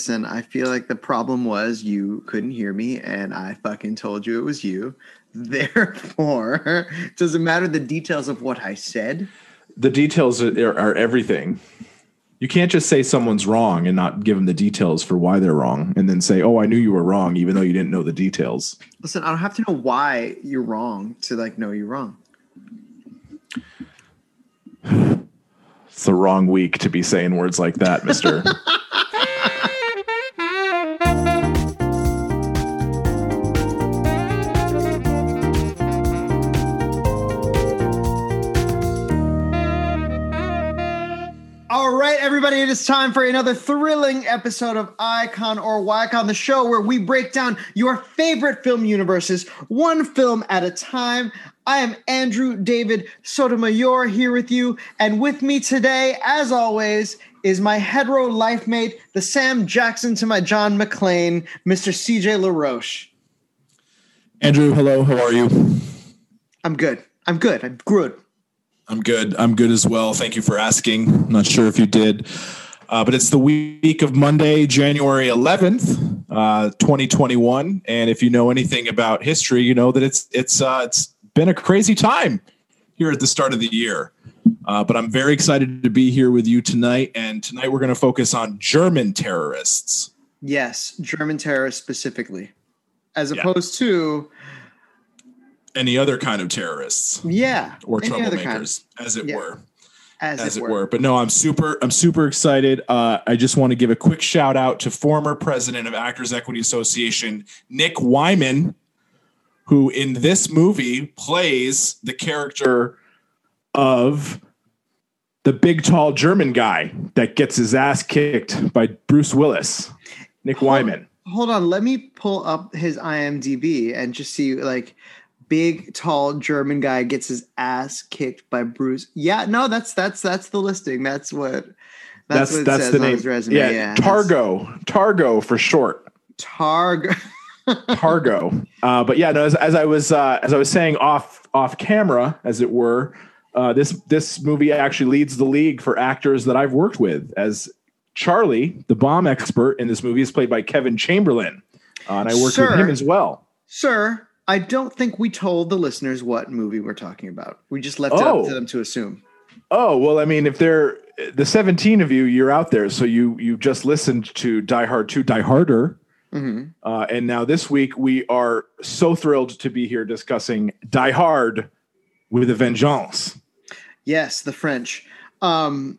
Listen, I feel like the problem was you couldn't hear me, and I fucking told you it was you. Therefore, does it matter the details of what I said? The details are, are everything. You can't just say someone's wrong and not give them the details for why they're wrong, and then say, "Oh, I knew you were wrong," even though you didn't know the details. Listen, I don't have to know why you're wrong to like know you're wrong. It's the wrong week to be saying words like that, Mister. everybody, it is time for another thrilling episode of Icon or Wycon, the show where we break down your favorite film universes, one film at a time. I am Andrew David Sotomayor here with you, and with me today, as always, is my hetero life mate, the Sam Jackson to my John McClane, Mr. CJ LaRoche. Andrew, hello. How are you? I'm good. I'm good. I'm good. I'm good. I'm good as well. Thank you for asking. I'm not sure if you did, uh, but it's the week of Monday, January 11th, uh, 2021. And if you know anything about history, you know that it's it's uh, it's been a crazy time here at the start of the year. Uh, but I'm very excited to be here with you tonight. And tonight we're going to focus on German terrorists. Yes, German terrorists specifically, as Yeah. opposed to Any other kind of terrorists yeah, or troublemakers, as it Yeah. were. as, as it were. But no, I'm super, I'm super excited. Uh, I just want to give a quick shout out to former president of Actors Equity Association, Nick Wyman, who in this movie plays the character of the big, tall German guy that gets his ass kicked by Bruce Willis, Nick Hold- Wyman. Hold on, let me pull up his IMDb and just see like big tall German guy gets his ass kicked by Bruce. Yeah, no, that's that's that's the listing. That's what that's, That's what it that's says the on name. his resume. yeah, Yeah, Targo, Targo for short. Targ. Targo. Uh, but yeah, no, as, as I was uh, as I was saying off off camera, as it were, uh, this this movie actually leads the league for actors that I've worked with. As Charlie, the bomb expert in this movie, is played by Kevin Chamberlin, uh, and I worked Sir. with him as well. Sir, I don't think we told the listeners what movie we're talking about. We just left it Oh. up to them to assume. Oh well, I mean, if they're the seventeen of you, you're out there, so you you just listened to Die Hard Two, Die Harder. hmm Uh, and now this week we are so thrilled to be here discussing Die Hard with a Vengeance. Yes, the French. Um,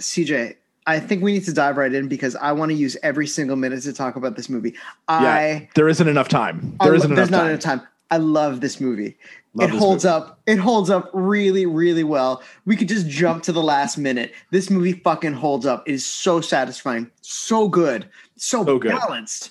CJ, I think we need to dive right in because I want to use every single minute to talk about this movie. I there isn't enough time. There isn't enough there's not time. enough time. I love this movie. Love it this holds movie. up. It holds up really, really well. We could just jump to the last minute. This movie fucking holds up. It is so satisfying, so good, so, So good. balanced.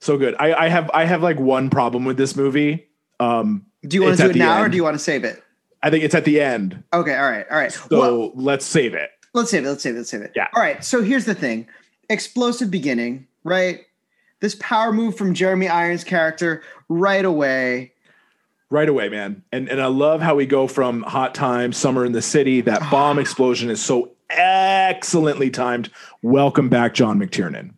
So good. I, I have I have like one problem with this movie. Um, Do you want to do it now or do you want to save it? I think it's at the end. Okay, all right, all right. So well, let's save it. Let's save it. Let's save it. Let's save it. Yeah. All right. So here's the thing: explosive beginning, right? This power move from Jeremy Irons' character right away. Right away, man. And and I love how we go from hot time, summer in the city. That bomb explosion is so excellently timed. Welcome back, John McTiernan.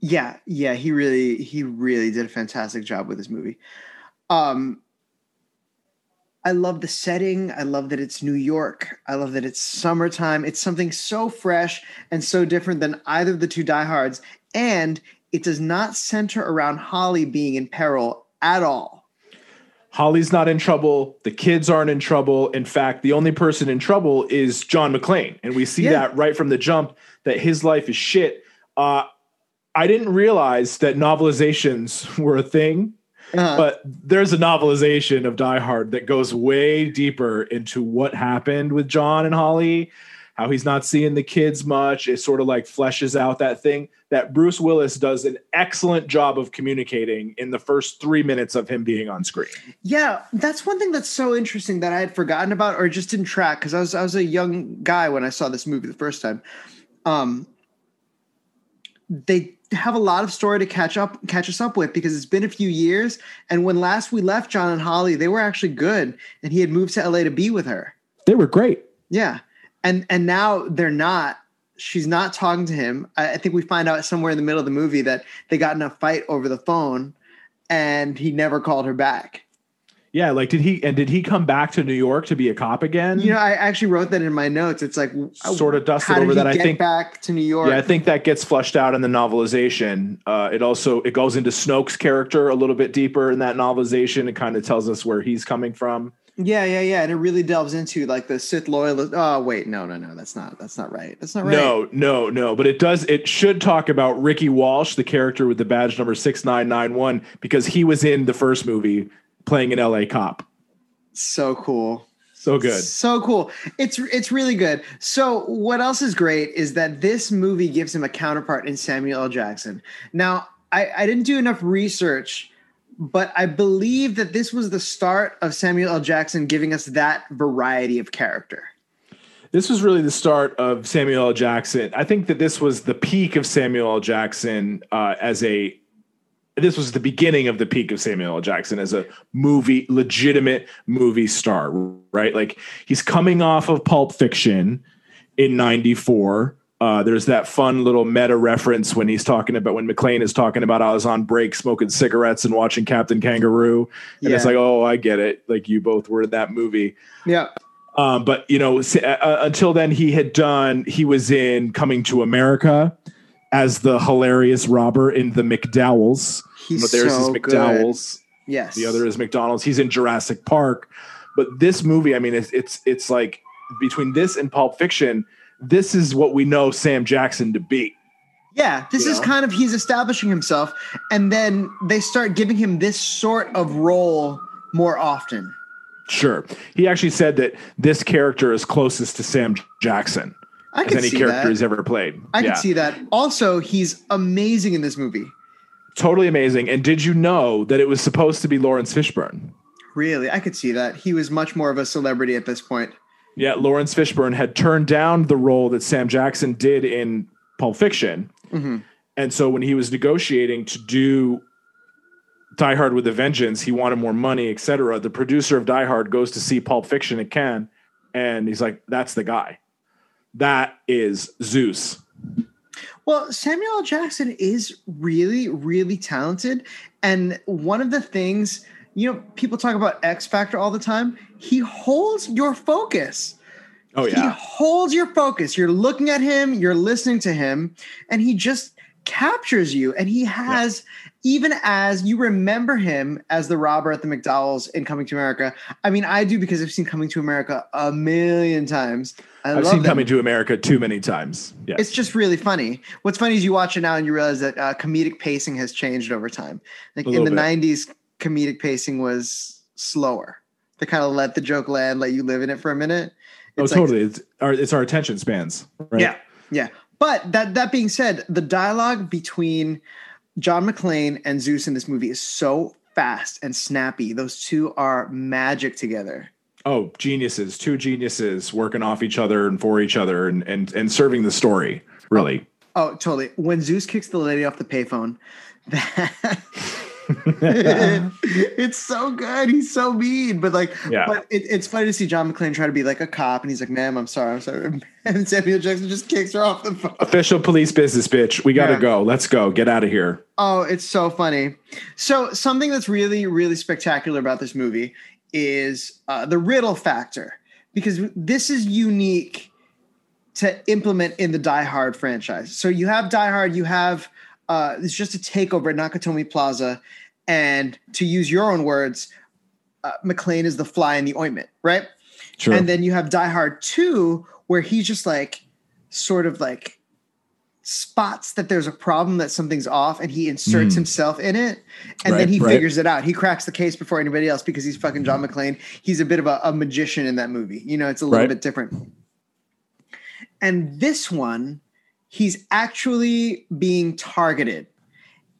Yeah, yeah, he really he really did a fantastic job with this movie. Um I love the setting. I love that it's New York. I love that it's summertime. It's something so fresh and so different than either of the two diehards. And it does not center around Holly being in peril at all. Holly's not in trouble. The kids aren't in trouble. In fact, the only person in trouble is John McClane. And we see Yeah. that right from the jump that his life is shit. Uh, I didn't realize that novelizations were a thing, Uh, but there's a novelization of Die Hard that goes way deeper into what happened with John and Holly, how he's not seeing the kids much. It sort of like fleshes out that thing that Bruce Willis does an excellent job of communicating in the first three minutes of him being on screen. Yeah, that's one thing that's so interesting that I had forgotten about or just didn't track because I was I was a young guy when I saw this movie the first time. Um, they have a lot of story to catch up catch us up with because it's been a few years, and when last we left John and Holly, they were actually good, and he had moved to LA to be with her. They were great. Yeah, and and now they're not. she's not talking to him. I, I think we find out somewhere in the middle of the movie that they got in a fight over the phone, and he never called her back. Yeah, like did he and did he come back to New York to be a cop again? You know, I actually wrote that in my notes. It's like sort of dusted over that. I think back to New York. Yeah, I think that gets flushed out in the novelization. Uh, it also it goes into Snoke's character a little bit deeper in that novelization. It kind of tells us where he's coming from. Yeah, yeah, yeah, and it really delves into like the Sith loyalist. Oh, wait, no, no, no, that's not that's not right. That's not right. No, no, no. But it does. It should talk about Ricky Walsh, the character with the badge number six nine nine one, because he was in the first movie playing an L.A. cop. so cool. So good. So cool. It's it's really good. So what else is great is that this movie gives him a counterpart in Samuel L. Jackson. Now, I, I didn't do enough research, but I believe that this was the start of Samuel L. Jackson giving us that variety of character. This was really the start of Samuel L. Jackson. I think that this was the peak of Samuel L. Jackson uh, as a. This was the beginning of the peak of Samuel L. Jackson as a movie, legitimate movie star, right? Like he's coming off of Pulp Fiction in '94. Uh, there's that fun little meta reference when he's talking about when McClane is talking about I was on break smoking cigarettes and watching Captain Kangaroo, and it's like, oh, I get it. Like you both were in that movie. Yeah. Um, but you know, uh, until then, he had done. He was in Coming to America as the hilarious robber in the McDowells. He's but there's so his good. McDowells. Yes. The other is McDonald's. He's in Jurassic Park. But this movie, I mean, it's it's it's like between this and Pulp Fiction, this is what we know Sam Jackson to be. Yeah, this You is know? kind of he's establishing himself, and then they start giving him this sort of role more often. Sure. He actually said that this character is closest to Sam Jackson I as can any see character that. he's ever played. I Yeah. can see that. Also, he's amazing in this movie. Totally amazing. And did you know that it was supposed to be Laurence Fishburne? Really, I could see that. He was much more of a celebrity at this point. Yeah, Laurence Fishburne had turned down the role that Sam Jackson did in Pulp Fiction. Mhm. And so when he was negotiating to do Die Hard with a Vengeance, he wanted more money, etc. The producer of Die Hard goes to see Pulp Fiction at Cannes, and he's like, "That's the guy. That is Zeus." Well, Samuel L. Jackson is really, really talented. And one of the things, you know, people talk about X Factor all the time. He holds your focus. Oh yeah. He holds your focus. You're looking at him, you're listening to him, and he just captures you. And he has, even as you remember him as the robber at the McDowell's in Coming to America. I mean, I do because I've seen Coming to America a million times. I I've love seen them. Coming to America too many times. Yeah, It's just really funny. What's funny is you watch it now and you realize that uh, comedic pacing has changed over time. Like in the bit. '90s, comedic pacing was slower. They kind of let the joke land, let you live in it for a minute. oh It's like- totally. it's our it's our attention spans. Right? Yeah, yeah. But that that being said, the dialogue between John McClane and Zeus in this movie is so fast and snappy. Those two are magic together. Oh, geniuses! Two geniuses working off each other and for each other, and and and serving the story. Really. Oh, totally. When Zeus kicks the lady off the payphone, that it's so good. He's so mean, but like, Yeah. but it, it's funny to see John McClane try to be like a cop, and he's like, "Ma'am, I'm sorry, I'm sorry," and Samuel Jackson just kicks her off the phone. Official police business, bitch. We got to Yeah. go. Let's go. Get out of here. Oh, it's so funny. So something that's really, really spectacular about this movie is uh, the riddle factor, because this is unique to implement in the Die Hard franchise. So you have Die Hard, you have uh, it's just a takeover at Nakatomi Plaza, and to use your own words, uh, McClane is the fly in the ointment, right? Sure. And then you have Die Hard 2, where he's just like, sort of like spots that there's a problem, that something's off, and he inserts Mm. himself in it. And Right, then he right. figures it out. He cracks the case before anybody else because he's fucking John McClane. He's a bit of a, a magician in that movie. You know, it's a little Right. bit different. And this one, he's actually being targeted.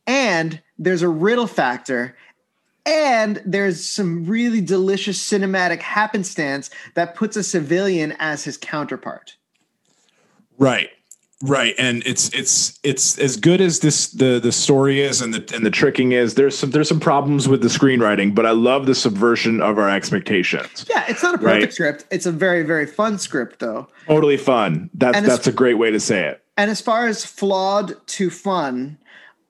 And there's a riddle factor and there's some really delicious cinematic happenstance that puts a civilian as his counterpart. Right. Right, and it's it's it's as good as this the the story is and the and the tricking is. There's some there's some problems with the screenwriting, but I love the subversion of our expectations. Yeah, it's not a perfect right? script. It's a very very fun script though. Totally fun. That's that's a great way to say it. And as far as flawed to fun,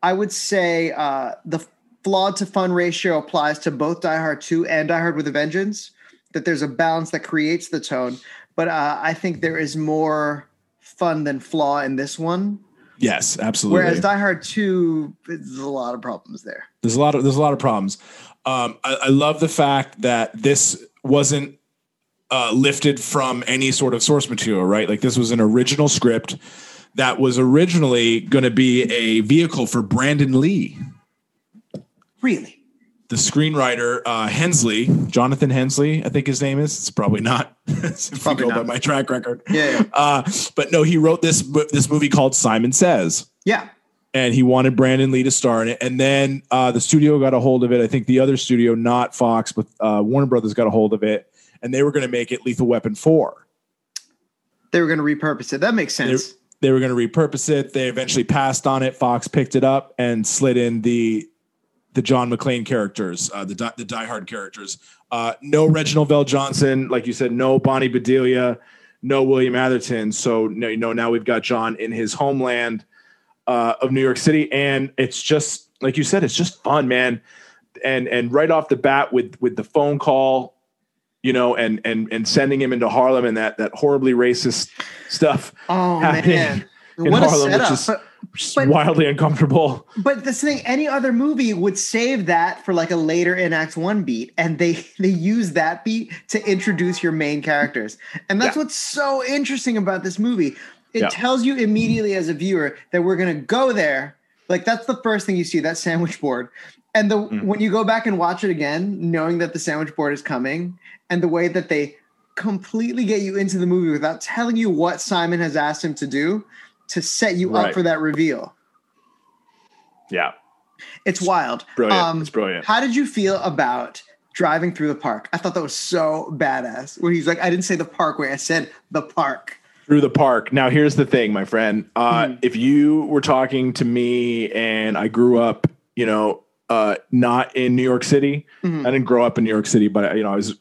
I would say uh, the flawed to fun ratio applies to both Die Hard 2 and Die Hard with a Vengeance. That there's a balance that creates the tone, but uh, I think there is more fun than flaw in this one. Yes, absolutely. Whereas Die Hard Two, there's a lot of problems there. There's a lot of there's a lot of problems. Um, I, I love the fact that this wasn't uh, lifted from any sort of source material, right? Like this was an original script that was originally going to be a vehicle for Brandon Lee. Really? the screenwriter uh, Hensleigh, Jonathan Hensleigh, I think his name is. It's probably not. if probably you go not. by my track record. Yeah. yeah. Uh, but no, he wrote this this movie called Simon Says. Yeah. And he wanted Brandon Lee to star in it, and then uh, the studio got a hold of it. I think the other studio, not Fox, but uh, Warner Brothers, got a hold of it, and they were going to make it Lethal Weapon Four. They were going to repurpose it. That makes sense. They, they were going to repurpose it. They eventually passed on it. Fox picked it up and slid in the the John McClane characters, uh, the the Die Hard characters. Uh, no Reginald VelJohnson, like you said, no Bonnie Bedelia, no William Atherton. So you know now we've got John in his homeland uh, of New York City, and it's just like you said, it's just fun, man. And and right off the bat with with the phone call, you know, and and and sending him into Harlem and that that horribly racist stuff. Oh man, what Harlem, a setup! but, wildly uncomfortable. But the thing, any other movie would save that for like a later in Act One beat, and they they use that beat to introduce your main characters, and that's yeah. what's so interesting about this movie. It yeah. tells you immediately as a viewer that we're gonna go there. Like that's the first thing you see that sandwich board, and the mm. when you go back and watch it again, knowing that the sandwich board is coming, and the way that they completely get you into the movie without telling you what Simon has asked him to do to set you right. up for that reveal. Yeah. It's wild. Brilliant. Um, it's brilliant. How did you feel about driving through the park? I thought that was so badass. Where he's like, I didn't say the parkway, I said the park. Through the park. Now, here's the thing, my friend. Uh, mm If you were talking to me and I grew up, you know, uh, not in New York City, mm-hmm. I didn't grow up in New York City, but you know, I was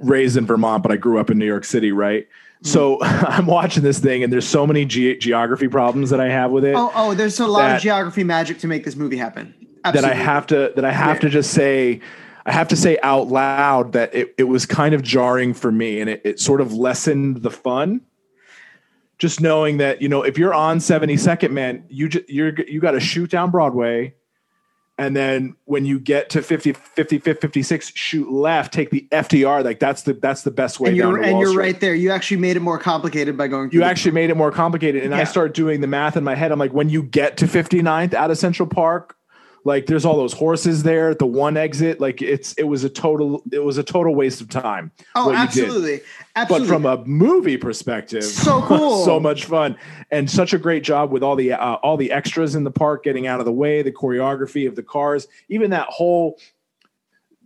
raised in Vermont, but I grew up in New York City, right? So I'm watching this thing, and there's so many ge- geography problems that I have with it. Oh, oh, there's a lot that, of geography magic to make this movie happen. Absolutely. That I have to that I have yeah. to just say, I have to say out loud that it, it was kind of jarring for me, and it, it sort of lessened the fun. Just knowing that you know if you're on 72nd, man, you just, you're you got to shoot down Broadway and then when you get to 50 50 56 shoot left take the FDR like that's the that's the best way and you're, and you're right there. You actually made it more complicated by going you actually made it more complicated and yeah. i start doing the math in my head. I'm like when you get to 59th out of central park like there's all those horses there at the one exit like it's it was a total it was a total waste of time oh absolutely absolutely. But from a movie perspective so cool. so much fun. And such a great job with all the uh, all the extras in the park getting out of the way the choreography of the cars even that whole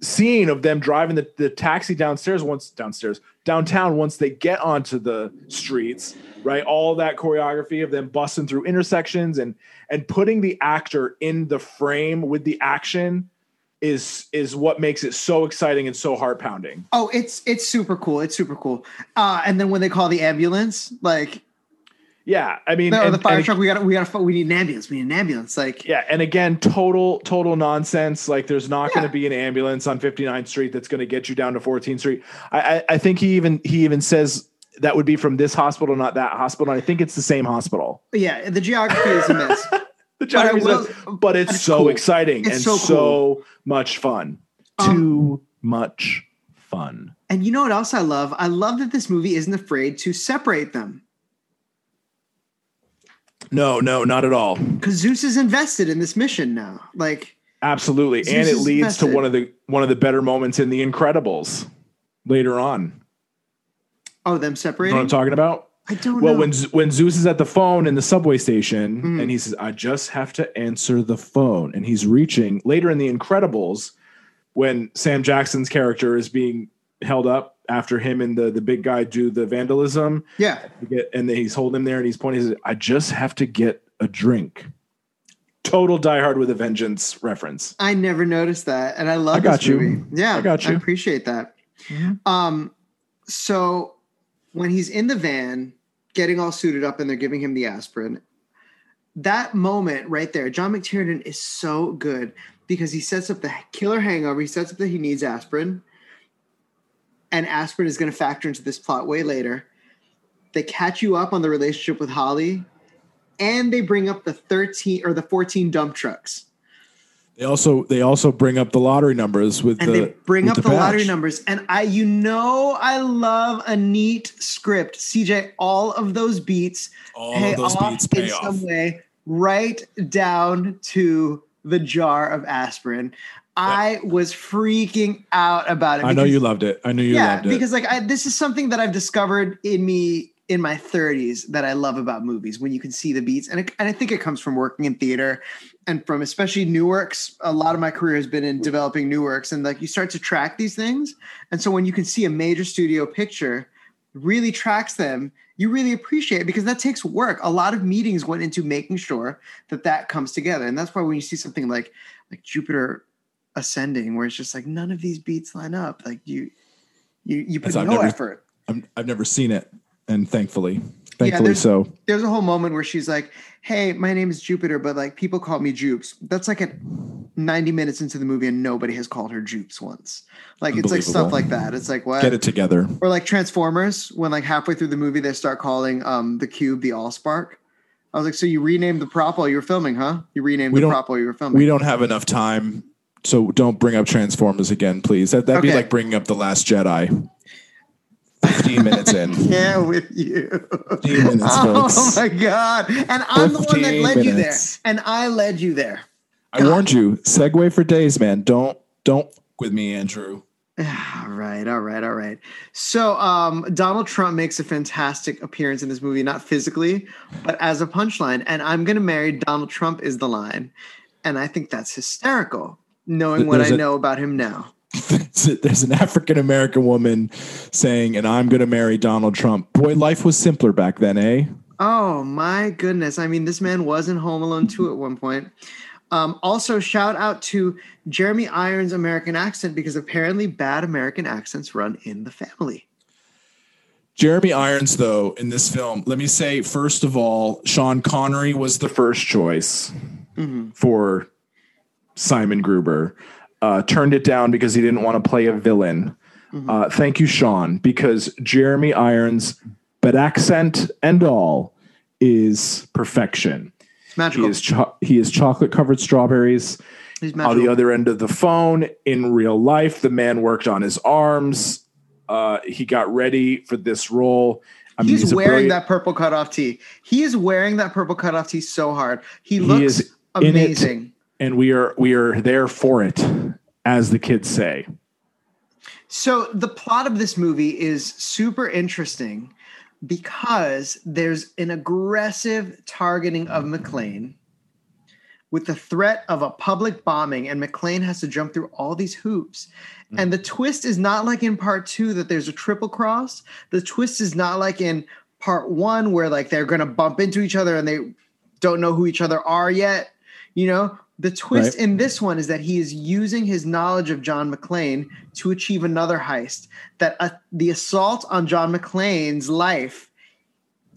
scene of them driving the, the taxi downstairs once downstairs downtown once they get onto the streets right all that choreography of them busting through intersections and and putting the actor in the frame with the action is is what makes it so exciting and so heart pounding oh it's it's super cool it's super cool uh and then when they call the ambulance like yeah, I mean, no, and, the fire truck. We got, we got, we need an ambulance. We need an ambulance. Like, yeah, and again, total, total nonsense. Like, there's not yeah. going to be an ambulance on 59th Street that's going to get you down to 14th Street. I, I, I, think he even, he even says that would be from this hospital, not that hospital. And I think it's the same hospital. Yeah, the geography is a mess. the geography but, is a mess, but it's so cool. exciting it's and so, cool. so, much fun. Um, Too much fun. And you know what else I love? I love that this movie isn't afraid to separate them. No, no, not at all. Because Zeus is invested in this mission now. Like absolutely, Zeus and it leads invested. to one of the one of the better moments in The Incredibles later on. Oh, them separating. You know what I'm talking about? I don't well, know. when when Zeus is at the phone in the subway station mm. and he says, "I just have to answer the phone," and he's reaching later in The Incredibles when Sam Jackson's character is being held up after him and the the big guy do the vandalism. Yeah. and then he's holding him there and he's pointing. He says, "I just have to get a drink." Total Die Hard with a Vengeance reference. I never noticed that, and I love I got you. movie. Yeah, I got you. appreciate that. Um, so when he's in the van, getting all suited up, and they're giving him the aspirin, that moment right there, John McTiernan is so good because he sets up the killer hangover. He sets up that he needs aspirin, and aspirin is going to factor into this plot way later. They catch you up on the relationship with Holly, and they bring up the thirteen or the fourteen dump trucks. They also they also bring up the lottery numbers with and the they bring up the, lottery numbers. And i you know i love a neat script. Cj all of those beats All pay of those off beats in off. some way right down to the jar of aspirin. I was freaking out about it I know you loved it. I knew you yeah loved it. because like I, this is something that i've discovered in me in my 30s that i love about movies when you can see the beats. And, it, and i think it comes from working in theater and from especially new works a lot of my career has been in mm. developing new works and like you start to track these things and so when you can see a major studio picture really tracks them you really appreciate it because that takes work. A lot of meetings went into making sure that that comes together and that's why when you see something like like jupiter ascending where it's just like none of these beats line up like you you you put no never- effort. I'm, I've never seen it, and thankfully, Yeah, thankfully there's- so. there's a whole moment where she's like hey my name is jupiter but like people call me jupes that's like at 90 minutes into the movie and nobody has called her jupes once. Like it's like stuff like that. It's like what? Get it together. or like transformers when like halfway through the movie they start calling um the cube the allspark. I was like so you renamed the prop while you were filming huh? You renamed We the prop while you were filming. We don't have enough time, so don't bring up Transformers again, please. That, that'd be like bringing up The Last Jedi. 15 minutes in. yeah with you 15 minutes, oh folks. my god and i'm the one that 15 led you there and i led you there I warned you. Segue for days, man. Don't don't with me, Andrew. All right, all right, all right. So, um, Donald Trump makes a fantastic appearance in this movie, not physically, but as a punchline. And I'm going to marry Donald Trump is the line. And I think that's hysterical, knowing what There's I a- know about him now. There's an African American woman saying, and I'm going to marry Donald Trump. Boy, life was simpler back then, eh? Oh, my goodness. I mean, this man was in Home Alone 2 at one point. Um, also, shout out to Jeremy Irons' American accent because apparently bad American accents run in the family. Jeremy Irons, though, in this film, let me say, first of all, Sean Connery was the the first choice for Simon Gruber. Uh, turned it down because he didn't want to play a villain. Uh, thank you, Sean, because Jeremy Irons, but accent and all, is perfection. He Magical. is cho- he is chocolate covered strawberries. He's On the other end of the phone, in real life, the man worked on his arms. Uh, he got ready for this role. I mean, he's, wearing brilliant- that purple cutoff tee. He is wearing that purple cutoff tee so hard. He He looks it. amazing. And we are we are there for it, as the kids say. So the plot of this movie is super interesting because there's an aggressive targeting of McClane with the threat of a public bombing, and McClane has to jump through all these hoops. Mm. And the twist is not like in part two that there's a triple cross. The twist is not like in part one where like they're gonna bump into each other and they don't know who each other are yet. You know, the twist Right. in this one is that he is using his knowledge of John McClane to achieve another heist. That uh, the assault on John McClane's life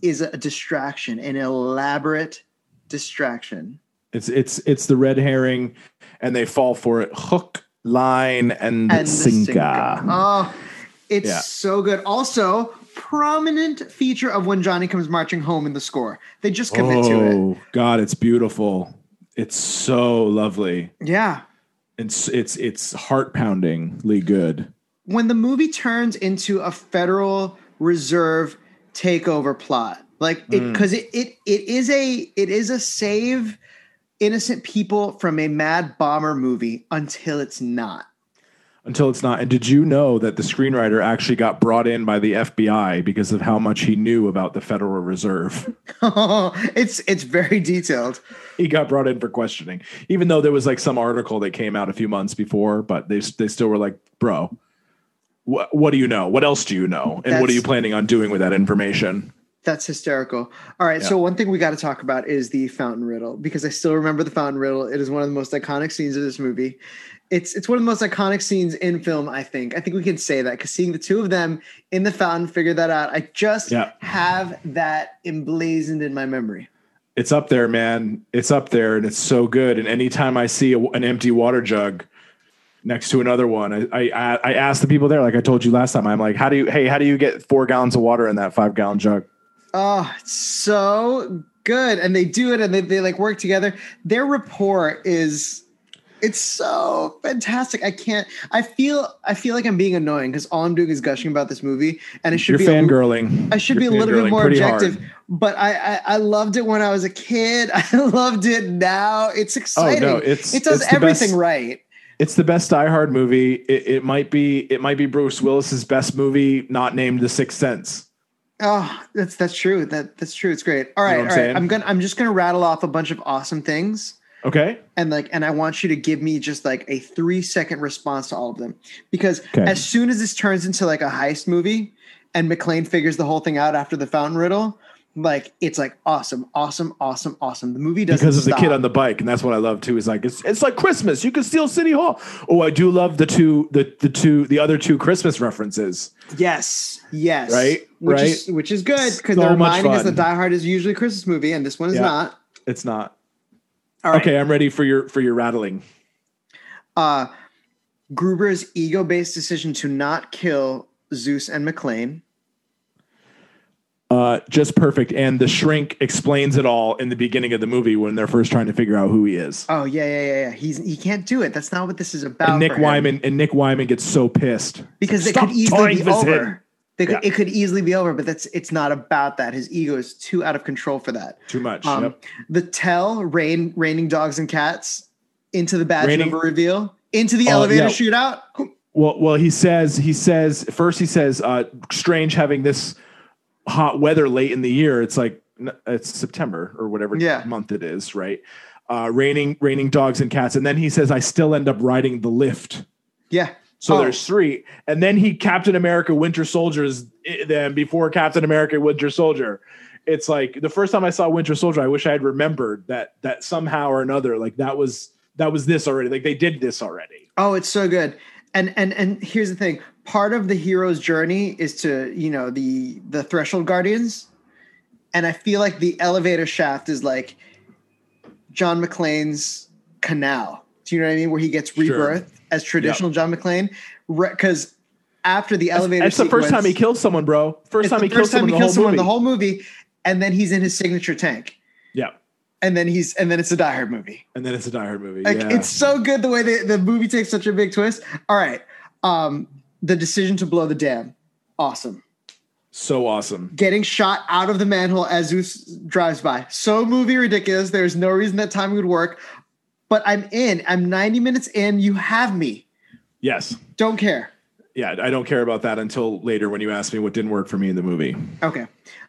is a distraction, an elaborate distraction. It's it's it's the red herring, and they fall for it. Hook, line, and, And sinker. sinker. Oh, it's Yeah. so good. Also, prominent feature of when Johnny comes marching home in the score. They just commit to it. Oh God, it's beautiful. It's so lovely. Yeah. It's it's it's heart poundingly good. when the movie turns into a Federal Reserve takeover plot, like it Mm. because it, it it is a it is a save innocent people from a mad bomber movie until it's not. Until it's not. And did you know that the screenwriter actually got brought in by the FBI because of how much he knew about the Federal Reserve? it's it's very detailed. he got brought in for questioning, even though there was like some article that came out a few months before, but they they still were like, "Bro, what, what do you know? What else do you know? And what are you planning on doing with that information? That's hysterical. All right, so one thing we got to talk about is the fountain riddle because I still remember the fountain riddle. It is one of the most iconic scenes of this movie. It's it's one of the most iconic scenes in film. I think. I think we can say that because seeing the two of them in the fountain figure that out, I just Yeah. have that emblazoned in my memory. It's up there, man. It's up there, and it's so good. And anytime I see a, an empty water jug next to another one, I, I I ask the people there, like I told you last time. I'm like, how do you? Hey, how do you get four gallons of water in that five gallon jug? Oh, it's so good. And they do it and they, they like work together. Their rapport is it's so fantastic. I can't I feel I feel like I'm being annoying because all I'm doing is gushing about this movie and it should You're be fangirling. I should You're be a little bit more objective, hard. but I, I I loved it when I was a kid. I loved it now. It's oh, exciting. Oh, it's- it does it's everything right. It's the best Die Hard movie. It, it might be it might be Bruce Willis's best movie, not named The Sixth Sense. Oh, that's that's true. That that's true. It's great. All right, you know all I'm saying? I'm gonna I'm just gonna rattle off a bunch of awesome things. Okay. and like and i want you to give me just like a three second response to all of them because Okay. as soon as this turns into like a heist movie and mcclane figures the whole thing out after the fountain riddle like it's like awesome awesome awesome awesome the movie doesn't because of the kid on the bike, and that's what I love too. Is like it's it's like Christmas. You can steal City Hall. Oh, I do love the two the the two the other two Christmas references. yes yes Right, which right. is which is good because So they're reminding us that die hard is usually a christmas movie and this one is Yeah. not It's not all right okay. I'm ready for your for your rattling. uh gruber's ego-based decision to not kill zeus and mcclane Uh, just perfect. And the shrink explains it all in the beginning of the movie when they're first trying to figure out who he is. oh yeah yeah yeah yeah he's he can't do it that's not what this is about and Nick for. Wyman and Nick Wyman gets so pissed because it could easily be with over. him. Could, Yeah. It could easily be over, but that's it's not about that. His ego is too out of control for that. Too much. Um, Yep. The tell rain raining dogs and cats into the badge Raining- number reveal into the Oh, elevator yeah. shootout. Well, well, he says he says first he says uh, strange having this hot weather late in the year. It's like it's September or whatever Yeah. month it is, right? Uh, raining, raining dogs and cats, and then he says I still end up riding the lift. Yeah. So Oh. there's three, and then he Captain America Winter Soldiers. i- eh, Then before Captain America Winter Soldier, it's like the first time I saw Winter Soldier, I wish I had remembered that that somehow or another, like that was that was this already. Like they did this already. Oh, it's so good. And and and here's the thing. Part of the hero's journey is to, you know, the the threshold guardians. And I feel like the elevator shaft is like John McClane's canal. Do you know what I mean? Where he gets Sure. As traditional John McClane. Because after the elevator That's the first time he kills someone, bro. First time the he first time someone, he in the kills whole someone movie. the whole movie, and then he's in his signature tank. yeah, And then he's and then it's a Die Hard movie. and then it's a Die Hard movie. Like yeah. it's so good the way the, the movie takes such a big twist. All right. Um, the decision to blow the dam. Awesome. so awesome. Getting shot out of the manhole as Zeus drives by. So movie ridiculous. There's no reason that timing would work. But I'm in. I'm 90 minutes in. You have me. Yes. Don't care. Yeah, I don't care about that until later when you ask me what didn't work for me in the movie. Okay.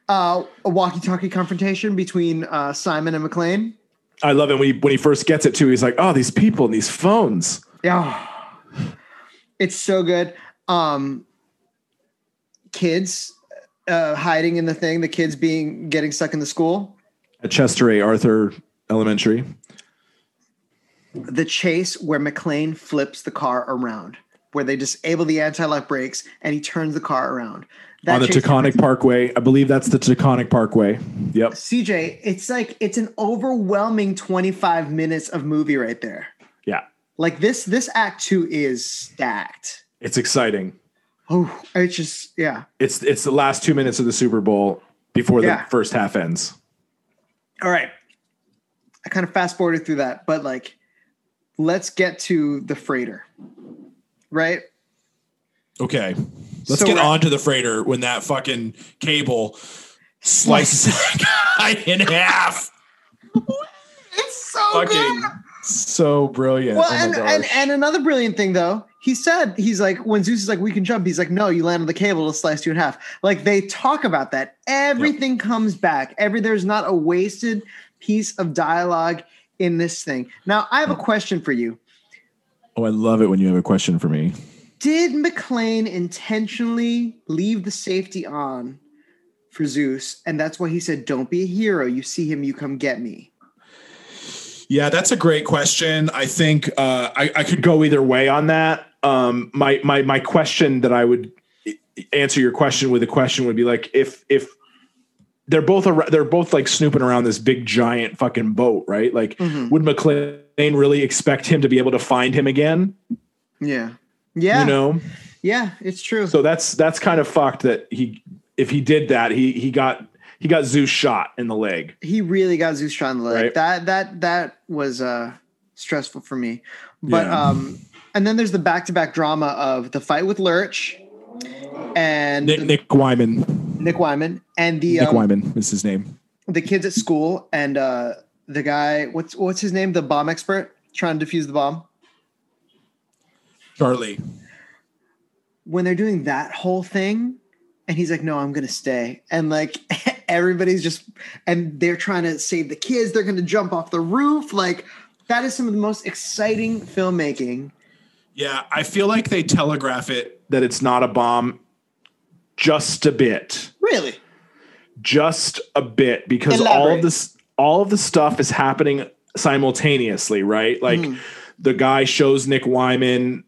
Uh, a walkie-talkie confrontation between uh, Simon and McClane. I love it when he when he first gets it too. He's like, "Oh, these people and these phones." Yeah. It's so good. Um kids uh hiding in the thing, the kids being getting stuck in the school. At Chester A. Arthur Elementary. The chase where McClane flips the car around, where they disable the anti-lock brakes and he turns the car around. That on the Taconic Parkway. I believe that's the Taconic Parkway. Yep. CJ, it's like it's an overwhelming 25 minutes of movie right there. Yeah. Like this this act 2 is stacked. It's exciting. Oh, it's just yeah. It's it's the last two minutes of the Super Bowl before Yeah. the first half ends. All right. I kind of fast forwarded through that, but like, let's get to the freighter, right? Okay. Let's So get we're- on to the freighter when that fucking cable slices that guy in half. It's so Fucking good. So brilliant. Well, Oh and, and and another brilliant thing though, he said he's like when Zeus is like we can jump, he's like no, you land on the cable, it'll slice you in half. Like they talk about that. Everything comes back. Every there's not a wasted piece of dialogue in this thing. Now I have a question for you. oh, I love it when you have a question for me. did McClane intentionally leave the safety on for Zeus? And that's why he said, Don't be a hero. You see him, you come get me. Yeah, that's a great question. I think uh, I, I could go either way on that. Um, my my my question that I would answer your question with a question would be like if if they're both they're both like snooping around this big giant fucking boat, right? Like, mm-hmm. would McClane really expect him to be able to find him again? Yeah, yeah, you know, yeah, it's true. So that's that's kind of fucked that he if he did that he he got he got Zeus shot in the leg. He really got Zeus shot in the leg. Right? That that that was uh stressful for me. But yeah. um and then there's the back-to-back drama of the fight with Lurch and Nick, Nick Wyman. Nick Wyman and the Nick um, Wyman is his name. The kids at school and uh the guy what's what's his name? The bomb expert trying to defuse the bomb. Charlie. When they're doing that whole thing, and he's like, "No, I'm gonna stay," and like everybody's just and they're trying to save the kids. They're gonna jump off the roof. Like that is some of the most exciting filmmaking. Yeah, I feel like they telegraph it that it's not a bomb just a bit. Really? Just a bit because Elaborate. all of this all of the stuff is happening simultaneously, right? Like mm. the guy shows Nick Wyman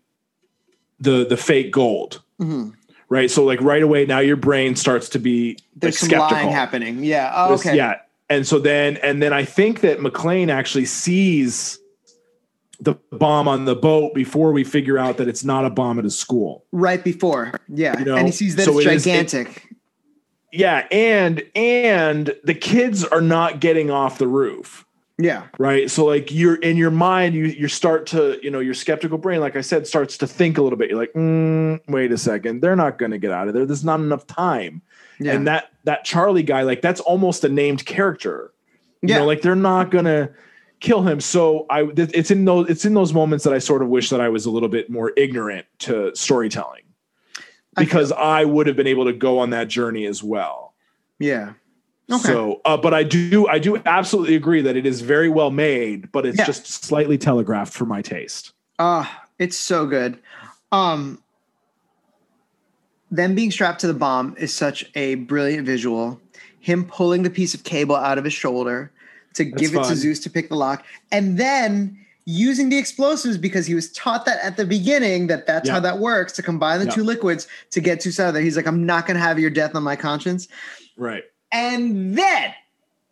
the the fake gold. Mm-hmm. Right. So like right away now your brain starts to be there's like, some lying happening. Yeah. Oh, okay. Yeah. And so then and then I think that McClane actually sees the bomb on the boat before we figure out that it's not a bomb at a school. Right before. Yeah. You know? And he sees that so it's gigantic. Is, it, yeah, and and the kids are not getting off the roof. Yeah. Right. So like you're in your mind, you you start to, you know, your skeptical brain, like I said, starts to think a little bit. You're like, mm, wait a second, they're not gonna get out of there. There's not enough time. Yeah. And that that Charlie guy, like that's almost a named character. You yeah. know, like they're not gonna kill him. So I it's in those it's in those moments that I sort of wish that I was a little bit more ignorant to storytelling. Because I, I would have been able to go on that journey as well. Yeah. Okay. So, uh, but I do, I do absolutely agree that it is very well made, but it's yeah. just slightly telegraphed for my taste. Ah, uh, it's so good. Um, them being strapped to the bomb is such a brilliant visual. Him pulling the piece of cable out of his shoulder, to That's give it to Zeus to pick the lock, and then using the explosives because he was taught that at the beginning that that's yeah. how that works to combine the yeah. two liquids to get Zeus out of there. He's like, I'm not going to have your death on my conscience. Right. And then,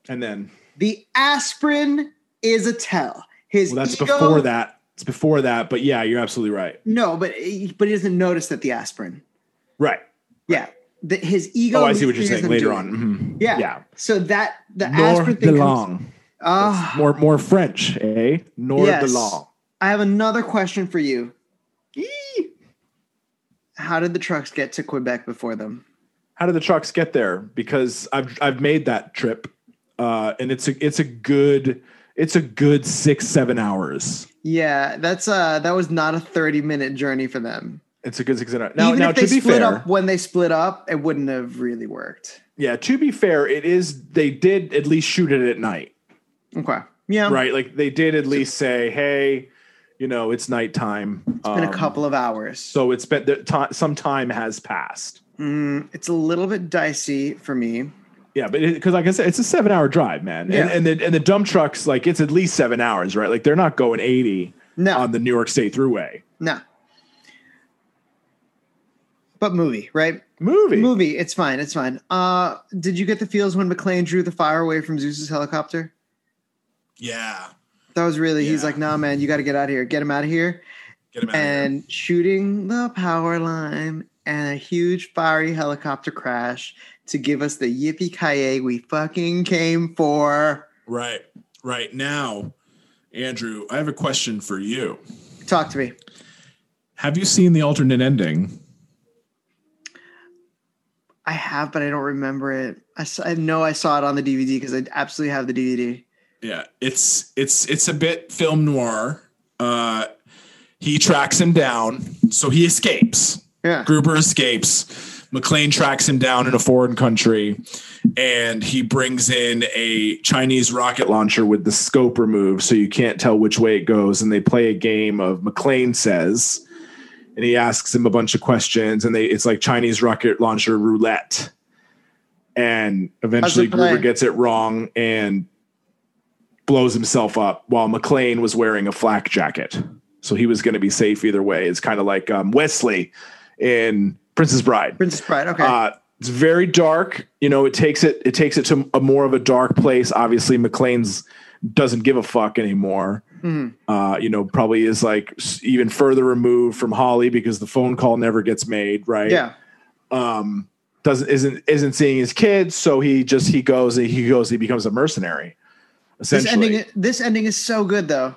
and then the aspirin is a tell. His well, that's ego, before that. It's before that, but yeah, you're absolutely right. No, but but he doesn't notice that the aspirin. Right. Yeah the, his ego. Oh, I see what you're saying later on. Mm-hmm. Yeah. Yeah. So that the Nor aspirin thing comes, uh, more more French, eh? Nor yes. de long. I have another question for you. Eee. How did the trucks get to Quebec before them? How did the trucks get there? Because I've I've made that trip, uh, and it's a it's a good it's a good six seven hours. Yeah, that's uh that was not a thirty minute journey for them. It's a good six and Now, Even now if they to be split fair, up when they split up, it wouldn't have really worked. Yeah, to be fair, it is they did at least shoot it at night. Okay. Yeah. Right. Like they did at least say, hey, you know, it's nighttime. It's um, been a um, couple of hours. So it's been the some time has passed. Mm, it's a little bit dicey for me. Yeah, but because like I said, it's a seven hour drive, man. Yeah. And, and the and the dump trucks, like it's at least seven hours, right? Like they're not going eighty no. on the New York State Thruway. No but movie, right? Movie, movie. It's fine. It's fine. Uh, did you get the feels when McClane drew the fire away from Zeus's helicopter? Yeah, that was really. Yeah. He's like, "Nah, man, you got to get out of here. Get him out of here." Get him out and here. shooting the power line and a huge fiery helicopter crash to give us the yippee ki we fucking came for. Right, right now, Andrew. I have a question for you. Talk to me. Have you seen the alternate ending? I have, but I don't remember it. I, I know I saw it on the DVD because I absolutely have the DVD. Yeah, it's it's it's a bit film noir. Uh, he tracks him down, so he escapes. Yeah, Gruber escapes. McClane tracks him down in a foreign country, and he brings in a Chinese rocket launcher with the scope removed, so you can't tell which way it goes. And they play a game of McClane says, and he asks him a bunch of questions, and they it's like Chinese rocket launcher roulette. And eventually. Gruber gets it wrong and blows himself up while McClane was wearing a flak jacket. So he was going to be safe either way. It's kind of like um, Westley in Princess Bride. Princess Bride. Okay. Uh, it's very dark. You know, it takes it it takes it to a more of a dark place. Obviously, McClane's doesn't give a fuck anymore. Mhm. Uh, you know, probably is like even further removed from Holly because the phone call never gets made. Right? Yeah. Um, doesn't isn't isn't seeing his kids, so he just he goes he goes he becomes a mercenary. This ending. This ending is so good though.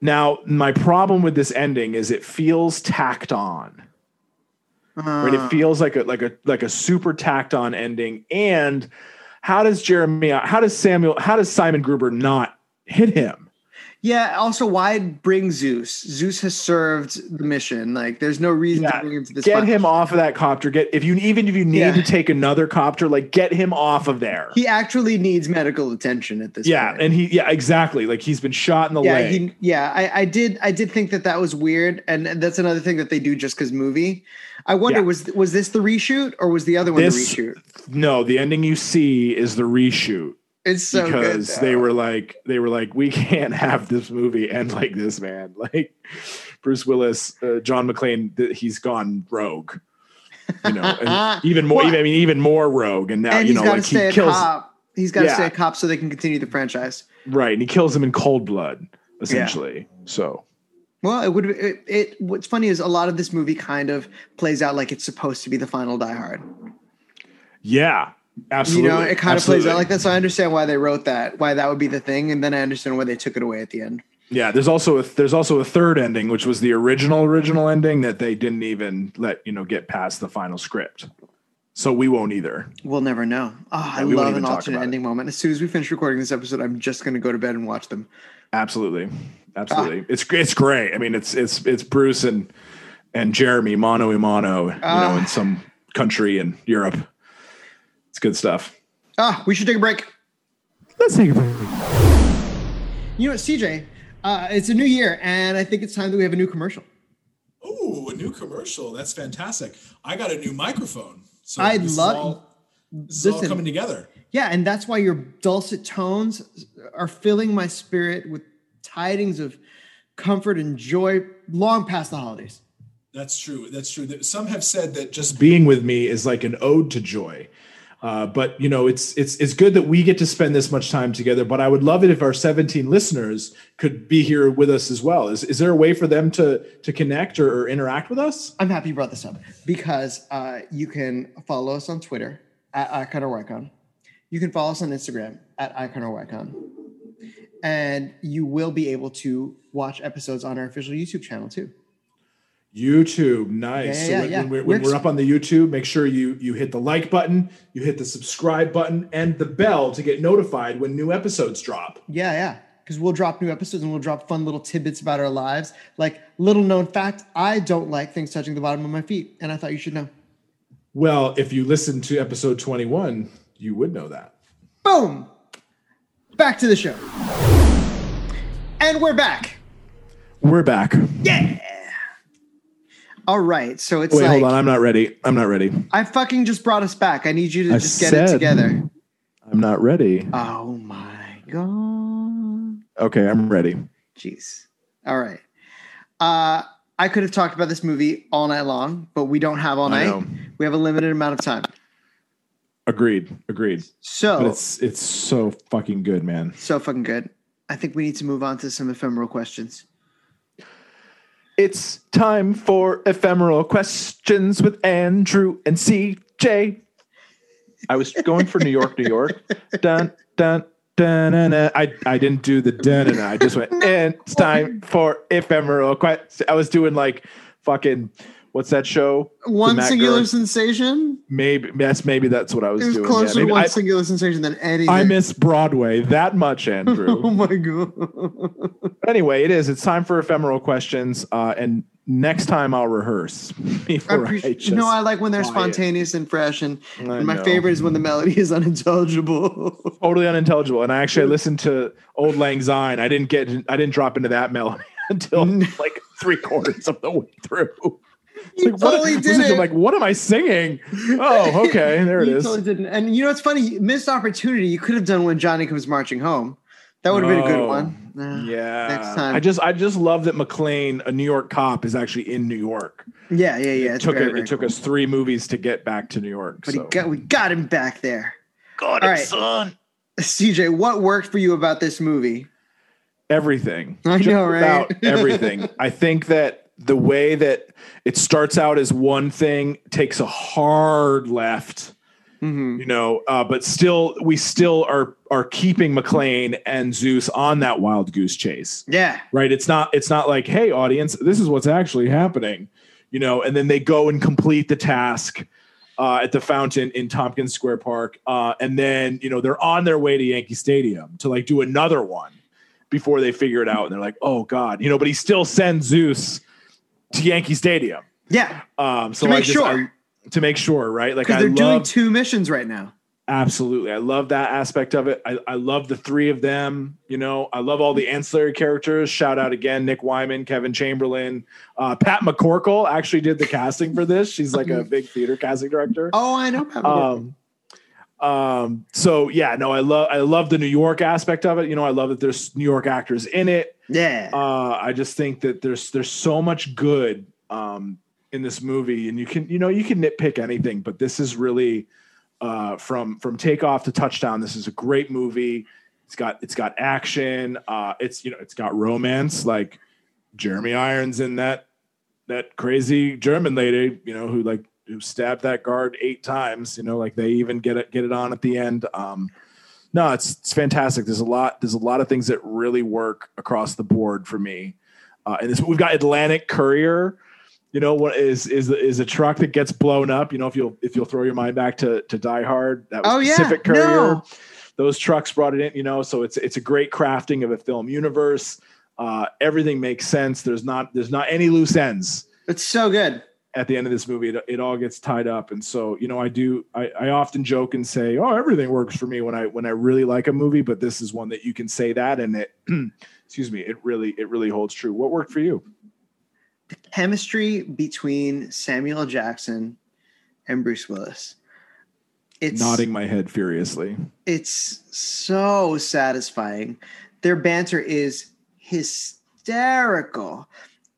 now my problem with this ending is it feels tacked on. right? Uh, It feels like a like a like a super tacked on ending. And how does Jeremy? How does Samuel? How does Simon Gruber not hit him? Yeah. Also, why bring Zeus? Zeus has served the mission. Like, there's no reason Yeah, to bring him to this. Get him off of that copter. Get if you even if you need Yeah. to take another copter, like get him off of there. He actually needs medical attention at this. yeah, point. and he yeah exactly like he's been shot in the yeah, leg. he, yeah. I, I did. I did think that that was weird, and that's another thing that they do just because movie. I wonder Yeah. was was this the reshoot or was the other one This- the reshoot? no, the ending you see is the reshoot It's so because good. they were like they were like we can't have this movie end like this, man. Like Bruce Willis, uh, John McClane, th- he's gone rogue. You know, and even more. Even, I mean, even more rogue. And now and you he's know, got to like stay he a kills cop. He's got to Yeah. stay a cop so they can continue the franchise. right, and he kills him in cold blood, essentially. So Well, it would. It, it. What's funny is a lot of this movie kind of plays out like it's supposed to be the final Die Hard. yeah, absolutely. You know, it kind of plays out like that. So I understand why they wrote that, why that would be the thing, and then I understand why they took it away at the end. Yeah, there's also a there's also a third ending, which was the original original ending that they didn't even let you know get past the final script. So we won't either. We'll never know. Oh, I love an alternate about it. ending moment. As soon as we finish recording this episode, I'm just going to go to bed and watch them. Absolutely, Ah. absolutely. It's it's great. I mean, it's it's it's Bruce and and Jeremy mano a mano, you know, Ah. in some country in Europe. It's good stuff. Ah, we should take a break. Let's take a break. You know what, CJ? Uh, it's a new year, and I think it's time that we have a new commercial. Oh, a new commercial. That's fantastic. I got a new microphone. So I this is love- all, this is all coming together. Yeah, and that's why your dulcet tones are filling my spirit with tidings of comfort and joy long past the holidays. That's true. That's true. Some have said that just Being with me is like an ode to joy. Uh, but you know, it's it's it's good that we get to spend this much time together. But I would love it if our 17 listeners could be here with us as well. Is is there a way for them to to connect or, or interact with us? I'm happy you brought this up because uh, you can follow us on Twitter at Icon or Wycon. You can follow us on Instagram at Icon or Wycon. And you will be able to watch episodes on our official YouTube channel too. YouTube, nice. Yeah, so when, yeah. when we're, when we're up on the YouTube, make sure you you hit the like button, you hit the subscribe button, and the bell to get notified when new episodes drop. Yeah, yeah. Because we'll drop new episodes and we'll drop fun little tidbits about our lives. Like, little known fact, I don't like things touching the bottom of my feet. And I thought you should know. Well, if you listen to episode 21, you would know that. Boom! Back to the show. And we're back. We're back. Yeah. All right. So it's Wait, like hold on. I'm not ready. I'm not ready. I fucking just brought us back. I need you to I just get it together. I'm not ready. Oh my god. Okay, I'm ready. Jeez. All right. Uh I could have talked about this movie all night long, but we don't have all night. We have a limited amount of time. Agreed. Agreed. But So it's it's so fucking good, man. so fucking good. I think we need to move on to some ephemeral questions. It's time for ephemeral questions with Andrew and CJ. I was going for New York, New York. Dun dun dun dun. dun. I I didn't do the dun dun. I just went. And it's time for ephemeral questions. I was doing like fucking. What's that show? One singular sensation. Maybe that's maybe that's what I was It was doing. closer Yeah, to one I, singular sensation than anything. I miss Broadway that much, Andrew. Oh my god. anyway, it is. It's time for ephemeral questions. Uh, and next time I'll rehearse before I, appreciate. just. You know, I like when they're buy it. spontaneous and fresh, and, and my favorite is when the melody is unintelligible. totally unintelligible. And I actually listened to Auld Lang Syne. I didn't get. I didn't drop into that melody until like three quarters of the way through. You Like, what, totally was did it- it. I'm like, what am I singing? Oh, okay, there it you is. totally didn't. And you know what's funny? Missed opportunity. You could have done when Johnny comes marching home. That would have been a good one. Oh, nah. Yeah. Next time. I just I just love that McClane, a New York cop, is actually in New York. Yeah, yeah, yeah. It took very, it, very it took cool. us three movies to get back to New York. But so. he got we got him back there. Got All right. son. CJ, what worked for you about this movie? Everything. I Just know, right? About everything. I think that the way that it starts out as one thing takes a hard left. Mhm. you know uh, but still we still are are keeping mcclane and zeus on that wild goose chase Yeah. right it's not it's not like hey audience this is what's actually happening you know and then they go and complete the task uh, at the fountain in tompkins square park uh, and then you know they're on their way to yankee stadium to like do another one before they figure it out and they're like oh god you know but he still sends zeus to yankee stadium Yeah. um so To make just- sure. I- to make sure right like i they're doing love two missions right now. Absolutely. I love that aspect of it. I, I love the three of them. You know, I love all the ancillary characters. Shout out again, Nick Wyman, Kevin Chamberlin. Uh, Pat McCorkle actually did the casting for this. She's like a big theater casting director. Oh, I know. Pat McCorkle. Um, um, so yeah, no, I love I love the New York aspect of it. You know, I love that there's New York actors in it. yeah. Uh, I just think that there's there's so much good um, in this movie, and you can you know you can nitpick anything, but this is really uh, from from takeoff to touchdown. This is a great movie. It's got it's got action. Uh, it's you know it's got romance. Like Jeremy Irons in that that crazy German lady, you know, who like who stabbed that guard eight times. You know, like they even get it get it on at the end. Um, no, it's it's fantastic. There's a lot. There's a lot of things that really work across the board for me. Uh, and this, we've got Atlantic Courier. You know what is is is a truck that gets blown up. You know if you'll if you'll throw your mind back to to Die Hard, that was Oh, yeah. Pacific Courier. No. Those trucks brought it in. You know, so it's it's a great crafting of a film universe. Uh, everything makes sense. There's not there's not any loose ends It's so good. At the end of this movie it, it all gets tied up and so you know i do I, I often joke and say oh everything works for me when i when i really like a movie but this is one that you can say that and it excuse me it really it really holds true what worked for you The Chemistry between Samuel Jackson and Bruce Willis. It's nodding my head furiously it's so satisfying. Their banter is hysterical.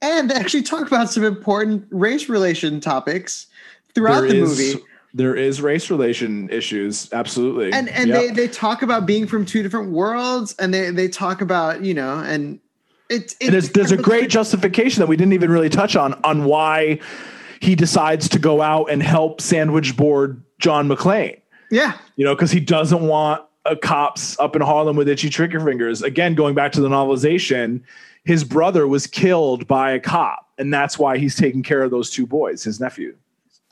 And actually talk about some important race relation topics throughout There the is- movie. there is race relation issues absolutely And and Yep. they, they talk about being from two different worlds and they, they talk about, you know, and it's And there's there's a great justification that we didn't even really touch on on why he decides to go out and help sandwich board John McClane. Yeah. you know, because he doesn't want uh, cops up in Harlem with itchy trigger fingers. Again, going back to the novelization, his brother was killed by a cop, and that's why he's taking care of those two boys, his nephew.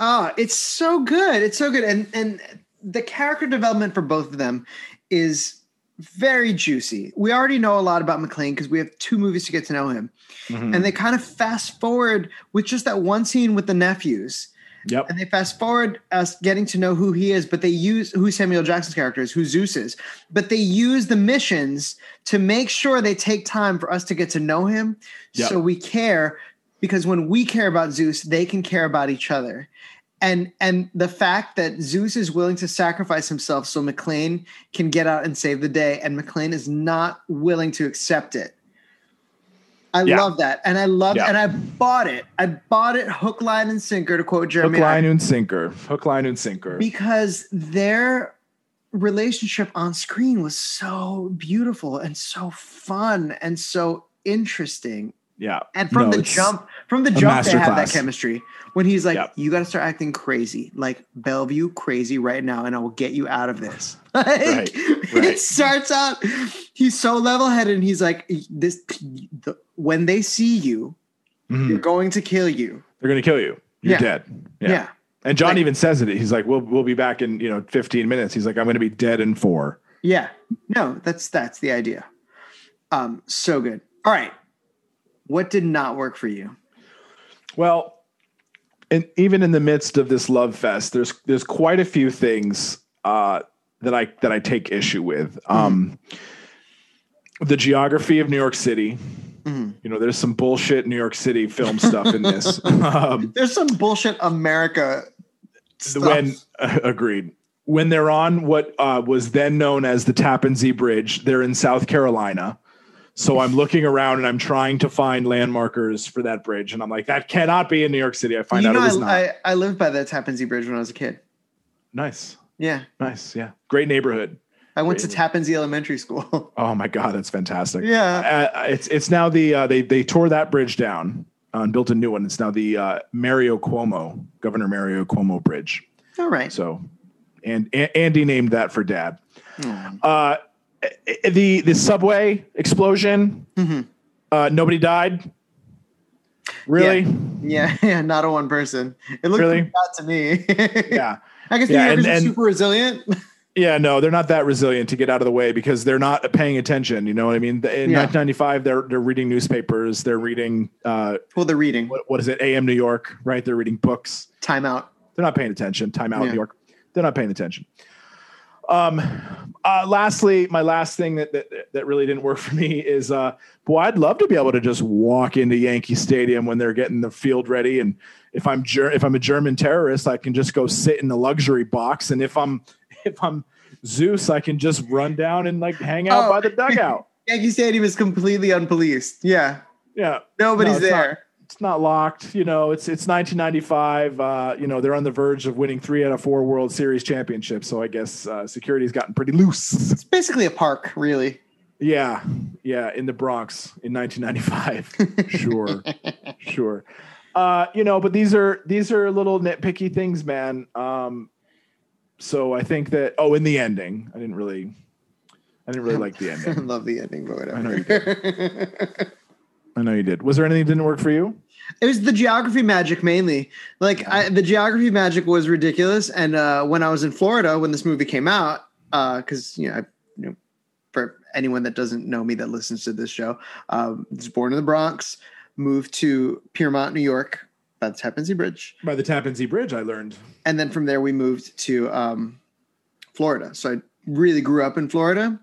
Oh, it's so good. It's so good. And and the character development for both of them is very juicy. We already know a lot about McClane because we have two movies to get to know him. Mm-hmm. And they kind of fast forward with just that one scene with the nephews. Yep. And they fast forward us getting to know who he is, but they use who Samuel Jackson's character is, who Zeus is. But they use the missions to make sure they take time for us to get to know him Yep. so we care because when we care about Zeus, they can care about each other. And and the fact that Zeus is willing to sacrifice himself so McClane can get out and save the day, and McClane is not willing to accept it. I Yeah. love that. And I love Yeah. and I bought it. I bought it hook, line, and sinker to quote Jeremy. Hook, line, and sinker. Hook, line, and sinker. because their relationship on screen was so beautiful and so fun and so interesting. Yeah. And from No, the jump, from the jump, they have that chemistry. When he's like, Yep. "You got to start acting crazy, like Bellevue crazy right now, and I will get you out of this." Like, Right, It starts out. He's so level-headed, and he's like, "This, the, when they see you, Mhm. they're going to kill you." They're gonna kill you. You're Yeah. dead. Yeah. And John Like- even says it. He's like, "We'll we'll be back in you know 15 minutes." He's like, "I'm gonna be dead in four. Yeah. No, that's that's the idea. Um, so good. All right. What did not work for you? Well, and even in the midst of this love fest, there's there's quite a few things uh, that I that I take issue with. Um, the geography of New York City Mhm. You know, there's some bullshit New York City film stuff in this. um, There's some bullshit America stuff. when uh, agreed when they're on what uh, was then known as the Tappan Zee Bridge, they're in South Carolina. So I'm looking around and I'm trying to find landmarkers for that bridge, and I'm like, that cannot be in New York City. I find you out know, it was I, not. I, I lived by the Tappan Zee Bridge when I was a kid. nice, Yeah. nice, yeah, great neighborhood. I went to. Tappan Zee Elementary School. Oh my god, that's fantastic. yeah. Uh, it's it's now the uh, they they tore that bridge down uh, and built a new one. It's now the uh, Mario Cuomo Governor Mario Cuomo Bridge. All right. So, and, A- Andy named that for Dad. Hmm. The the subway explosion. Mhm. Uh, nobody died. Really? Yeah, yeah, not a one person. It looked Really? like that to me. Yeah. I guess Yeah, Yorkers and- and- super resilient. Yeah, no, they're not that resilient to get out of the way because they're not paying attention. You know what I mean? In Yeah. 1995, they're they're reading newspapers. They're reading uh, well, the reading. what, what is it? AM New York, right? They're reading books. Timeout. They're not paying attention. Timeout Yeah. New York. They're not paying attention. Um, uh, lastly, my last thing that, that that really didn't work for me is, uh, boy, I'd love to be able to just walk into Yankee Stadium when they're getting the field ready, and if I'm ger- if I'm a German terrorist, I can just go sit in the luxury box, and if I'm if I'm Zeus, I can just run down and like hang out Oh. by the dugout. Yankee Stadium is completely unpoliced. Yeah. Yeah, Nobody's No, it's not- there. It's not locked. You know, it's it's 1995. Uh, you know, they're on the verge of winning three out of four World Series championships. So I guess uh, security's gotten pretty loose. It's basically a park, really. yeah, yeah, in the Bronx in 1995. sure, sure. Uh, you know, but these are these are little nitpicky things, man. Um, so I think that. Oh, in the ending, I didn't really, I didn't really like the ending. I love the ending, but whatever. I know you I know you did. Was there anything that didn't work for you? It was the geography magic mainly. Like I, the geography magic was ridiculous. And uh, when I was in Florida when this movie came out, because you know, I, you know, for anyone that doesn't know me that listens to this show, um, was born in the Bronx, moved to Piermont, New York, by the Tappan Zee Bridge, By the Tappan Zee Bridge, I learned. and then from there we moved to um, Florida. So I really grew up in Florida,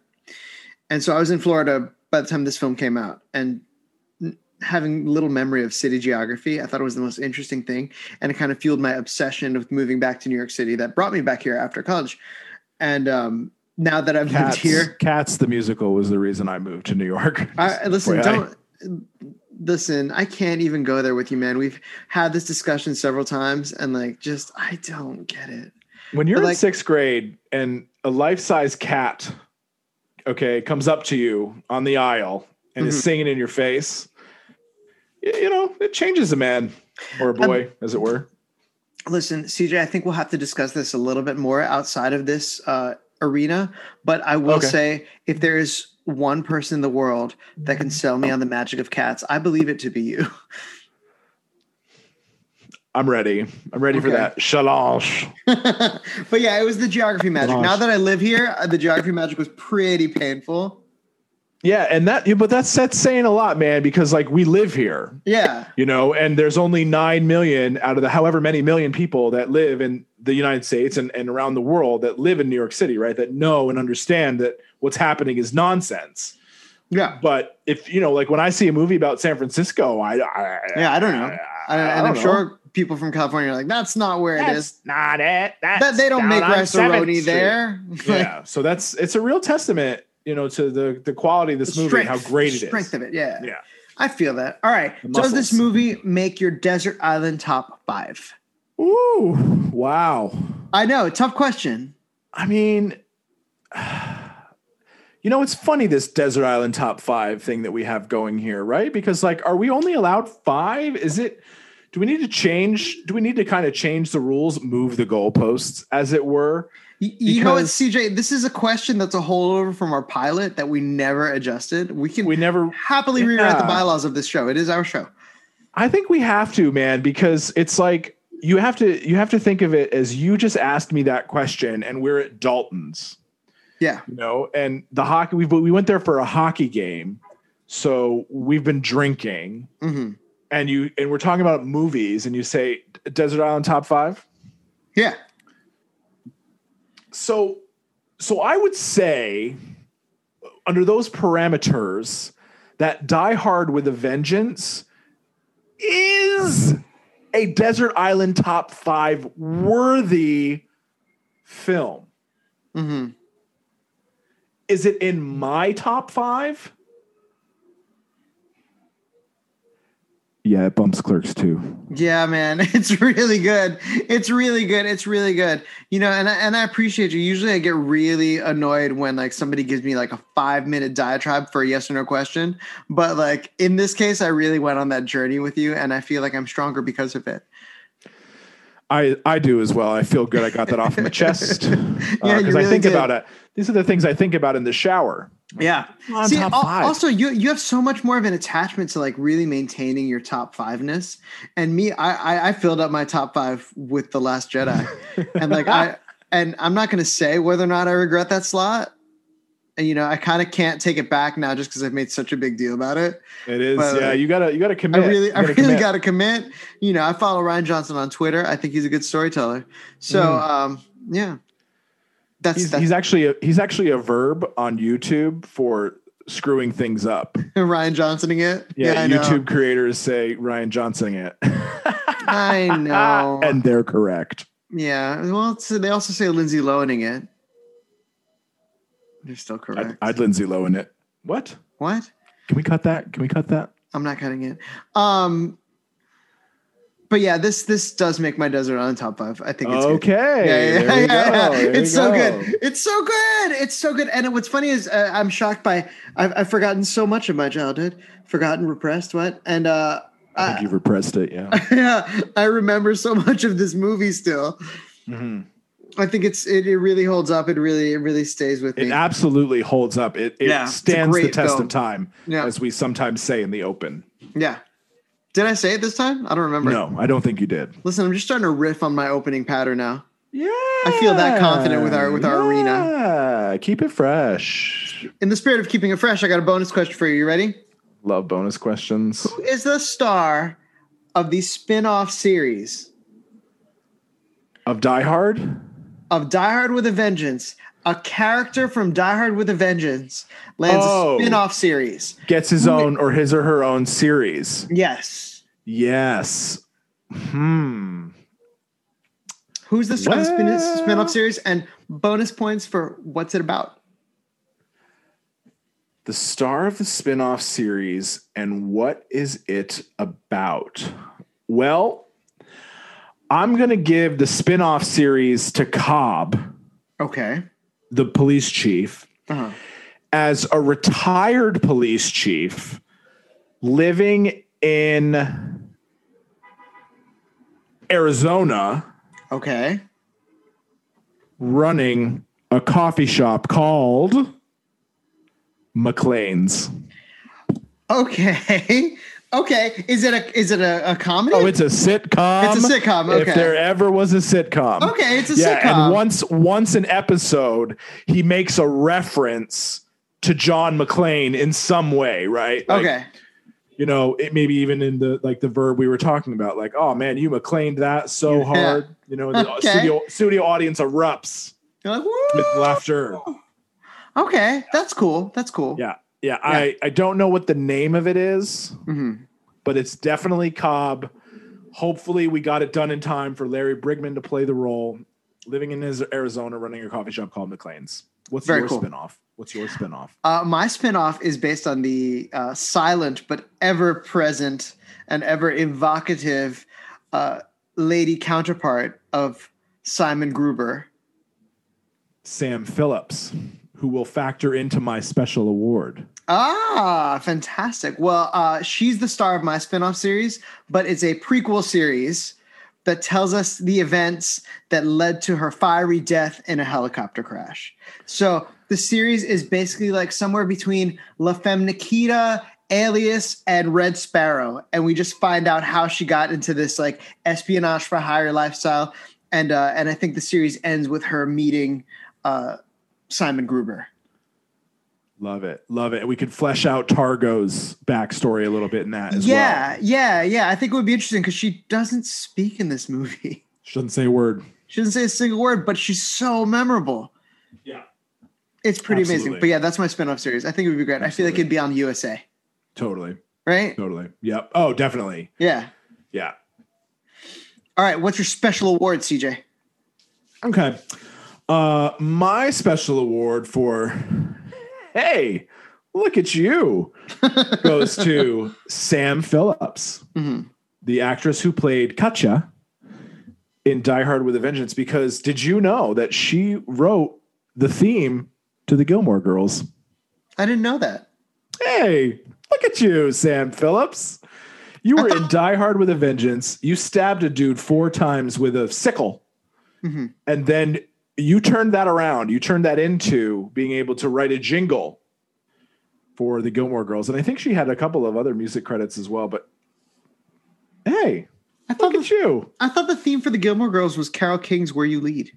and so I was in Florida by the time this film came out, and having little memory of city geography, I thought it was the most interesting thing, and it kind of fueled my obsession with moving back to New York City. That brought me back here after college, and um, now that I've Cats, lived here, Cats the musical was the reason I moved to New York. I, listen, don't listen. I can't even go there with you, man. We've had this discussion several times, and like, just I don't get it. when you're but in like- sixth grade and a life-size cat, okay, comes up to you on the aisle and is Mhm. singing in your face, you know, it changes a man or a boy, as it were. Listen, CJ, I think we'll have to discuss this a little bit more outside of this uh, arena. But I will Okay. say, if there is one person in the world that can sell me on the magic of cats, I believe it to be you. I'm ready. I'm ready for that challenge. but yeah, it was the geography magic. Gosh. Now that I live here, uh, the geography magic was pretty painful. Yeah, and that, but that's that's saying a lot, man, because like we live here, Yeah. you know, and there's only 9 million out of the however many million people that live in the United States and, and around the world that live in New York City, right? That know and understand that what's happening is nonsense. Yeah. But if, you know, like when I see a movie about San Francisco, I, I Yeah, I don't know. I, I, I and I'm know. sure people from California are like, that's not where it is. Not it. That's That they don't make on 7th rice-a-roni there. yeah. So that's, it's a real testament, you know, to the, the quality of this The movie, and how great it is. Strength of it. Yeah. Yeah. I feel that. All right. Does this movie make your desert island top five? Ooh, wow. I know, tough question. I mean, you know, it's funny this desert island top five thing that we have going here, right? Because like, are we only allowed five? Is it? Do we need to change? Do we need to kind of change the rules, move the goalposts, as it were? You know what, CJ? This is a question that's a holdover from our pilot that we never adjusted. We can We never. happily rewrite the bylaws of this show. It is our show. I think we have to, man, because it's like you have to. You have to think of it as you just asked me that question, and we're at Dalton's. Yeah. you know and the hockey we we went there for a hockey game so we've been drinking hmm and you and we're talking about movies and you say desert island top 5 Yeah. So so i would say under those parameters that Die Hard with a Vengeance is a Desert Island top five worthy film. hmm Is it in my top five? Yeah, it bumps Clerks too. Yeah, man, it's really good. It's really good. It's really good. You know, and I, and I appreciate you. Usually, I get really annoyed when like somebody gives me like a five minute diatribe for a yes or no question. But like in this case, I really went on that journey with you, and I feel like I'm stronger because of it. I I do as well. I feel good. I got that off my chest. Yeah, uh, because you I really think did. about it. These are the things I think about in the shower. Yeah. See, also you you have so much more of an attachment to like really maintaining your top five ness. And me, I, I I filled up my top five with The Last Jedi. and like I and I'm not gonna say whether or not I regret that slot. And you know, I kind of can't take it back now just because I've made such a big deal about it. It is. But, yeah, uh, you gotta you gotta commit. I really, I gotta really commit. got to commit. You know, I follow Rian Johnson on Twitter. I think he's a good storyteller. So, Mm. um, yeah, that's He's, that's he's actually a, he's actually a verb on YouTube for screwing things up. Rian Johnsoning it. Yeah, know. YouTube creators say Rian Johnson it, I know. and they're correct. Yeah. Well, they also say Lindsay Lohaning it. They're still correct. I'd, I'd Lindsay Lohan it. What? what? Can we cut that? Can we cut that? I'm not cutting it. Um, but yeah, this this does make my desert on top five. I think it's good. Okay. Yeah, yeah, yeah, yeah. there It's so go. good. It's so good. It's so good. And what's funny is uh, I'm shocked by I've, I've forgotten so much of my childhood, forgotten, repressed, what, and uh, I think you've repressed it. Yeah. yeah, I remember so much of this movie still. Mhm. I think it's it, it really holds up. It really it really stays with me. It absolutely holds up. It, it Yeah, stands the test film. of time, Yeah. as we sometimes say in the open. yeah. Did I say it this time? I don't remember. No, I don't think you did. Listen, I'm just starting to riff on my opening pattern now. Yeah. I feel that confident with our- with our arena. Yeah, keep it fresh. In the spirit of keeping it fresh, I got a bonus question for you. You ready? Love bonus questions. Who is the star of the spin-off series Of Die Hard? of Die Hard with a Vengeance? A character from Die Hard with a Vengeance lands Oh. a spin-off series. Gets his own or his or her own series. Yes. Yes. Hmm. Who's the star of spin- spin-off series? And bonus points for what's it about? The star of the spin-off series and what is it about? Well, I'm going to give the spin-off series to Cobb, Okay. The police chief, Uh-huh. as a retired police chief living in Arizona Okay. running a coffee shop called McClane's. Okay. Okay. Is it a is it a, a comedy? Oh, it's a sitcom. It's a sitcom, okay. If there ever was a sitcom. Okay, it's a yeah, sitcom. and once once an episode, he makes a reference to John McClane in some way, right? Like, okay. You know, it maybe even in the like the verb we were talking about, like, oh man, you McClaned that so Yeah. hard. You know, the Okay. studio studio audience erupts like, with laughter. Okay, that's cool. That's cool. Yeah. Yeah. I, I don't know what the name of it is. Mhm. but it's definitely Cobb. Hopefully, we got it done in time for Larry Bryggman to play the role. Living in his Arizona, running a coffee shop called McClane's. What's Very your cool. spinoff? What's your spinoff? Uh, my spinoff is based on the uh, silent but ever present and ever evocative uh, lady counterpart of Simon Gruber. Sam Phillips, who will factor into my special award. Ah, fantastic. Well, uh, she's the star of my spinoff series, but it's a prequel series that tells us the events that led to her fiery death in a helicopter crash. So the series is basically like somewhere between La Femme Nikita, Alias, and Red Sparrow. And we just find out how she got into this like espionage for hire lifestyle. And uh, and I think the series ends with her meeting uh, Simon Gruber. Love it. Love it. We could flesh out Targo's backstory a little bit in that as well. yeah, yeah, yeah. I think it would be interesting because she doesn't speak in this movie. She doesn't say a word. She doesn't say a single word, but she's so memorable. Yeah. It's pretty Absolutely. amazing. But yeah, that's my spin-off series. I think it would be great. I feel like it'd be on USA. Totally. right? Totally. Yep. Oh, definitely. Yeah. Yeah. All right. What's your special award, CJ? Okay. Uh my special award for hey, look at you goes to Sam Phillips, Mhm. the actress who played Katja in Die Hard with a Vengeance because did you know that she wrote the theme to the Gilmore Girls? I didn't know that. Hey, look at you, Sam Phillips. You were in Die Hard with a Vengeance. You stabbed a dude four times with a sickle. Mhm. And then you turned that around. You turned that into being able to write a jingle for the Gilmore Girls. And I think she had a couple of other music credits as well. But hey, I thought look at you. I thought the theme for the Gilmore Girls was Carole King's "Where You Lead."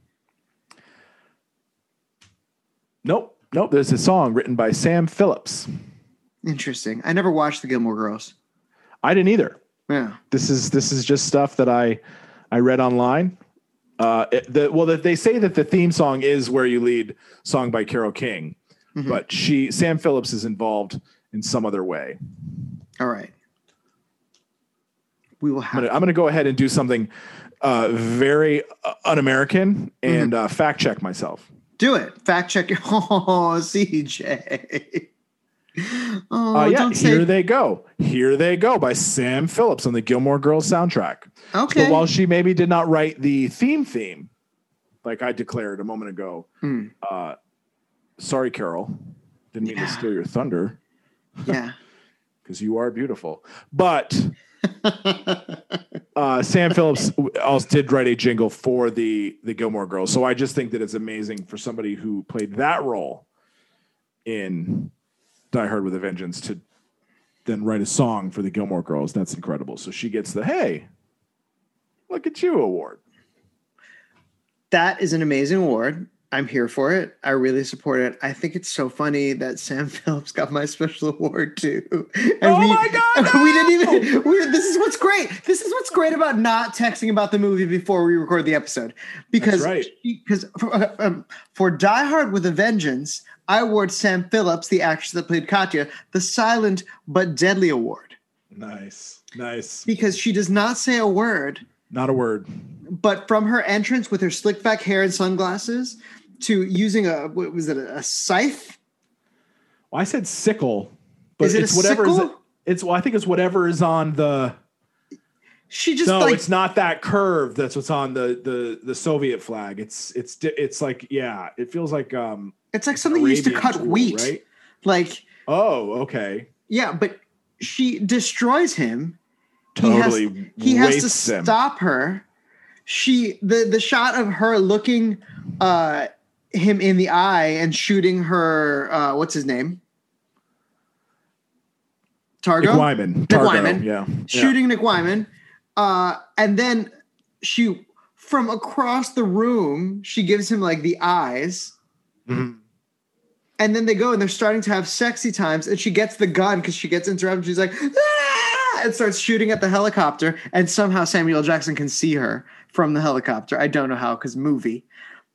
Nope. Nope. There's a song written by Sam Phillips. Interesting. I never watched the Gilmore Girls. I didn't either. Yeah. this is this is just stuff that I I read online. Uh, it- the, well, they say that the theme song is "Where You Lead," song by Carole King, Mhm. but she Sam Phillips is involved in some other way. All right. We will have. I'm gonna go ahead and do something uh, very uh, un-American and uh, fact check myself. Do it. Fact check. your- Oh, CJ. Oh, Uh, yeah, here say. they go. Here they go by Sam Phillips on the Gilmore Girls soundtrack. okay. But while she maybe did not write the theme theme, like I declared a moment ago, Mm. uh, sorry, Carole, didn't mean Yeah. to steal your thunder yeah. because you are beautiful. But uh, Sam Phillips also did write a jingle for the the Gilmore Girls, so I just think that it's amazing for somebody who played that role in Die Hard with a Vengeance to then write a song for the Gilmore Girls. That's incredible. So she gets the hey, look at you award. that is an amazing award. I'm here for it. I really support it. I think it's so funny that Sam Phillips got my special award too. And Oh my God, We didn't even. We, this is what's great. This is what's great about not texting about the movie before we record the episode, because right. because for, uh, um, for Die Hard with a Vengeance, I award Sam Phillips, the actress that played Katya, the silent but deadly award Nice, nice. because she does not say a word Not a word. but from her entrance with her slick back hair and sunglasses to using a what was it a scythe Well, I said sickle, but Is it it's whatever. Is sickle? it's well, I think it's whatever is on the. she just no, like it's not that curve. That's what's on the the the Soviet flag. It's it's it's like yeah, it feels like um it's like something used to cut tool, wheat right? like Oh, okay. yeah but she destroys him Totally he has to him. stop her she the the shot of her looking uh him in the eye and shooting her uh what's his name Targo? Nick Wyman. Nick Targo, Wyman. Yeah. shooting Nick Wyman, uh, and then she from across the room she gives him like the eyes, Mhm. and then they go and they're starting to have sexy times, and she gets the gun because she gets interrupted. She's like, ah! and starts shooting at the helicopter, and somehow Samuel Jackson can see her from the helicopter. I don't know how because movie,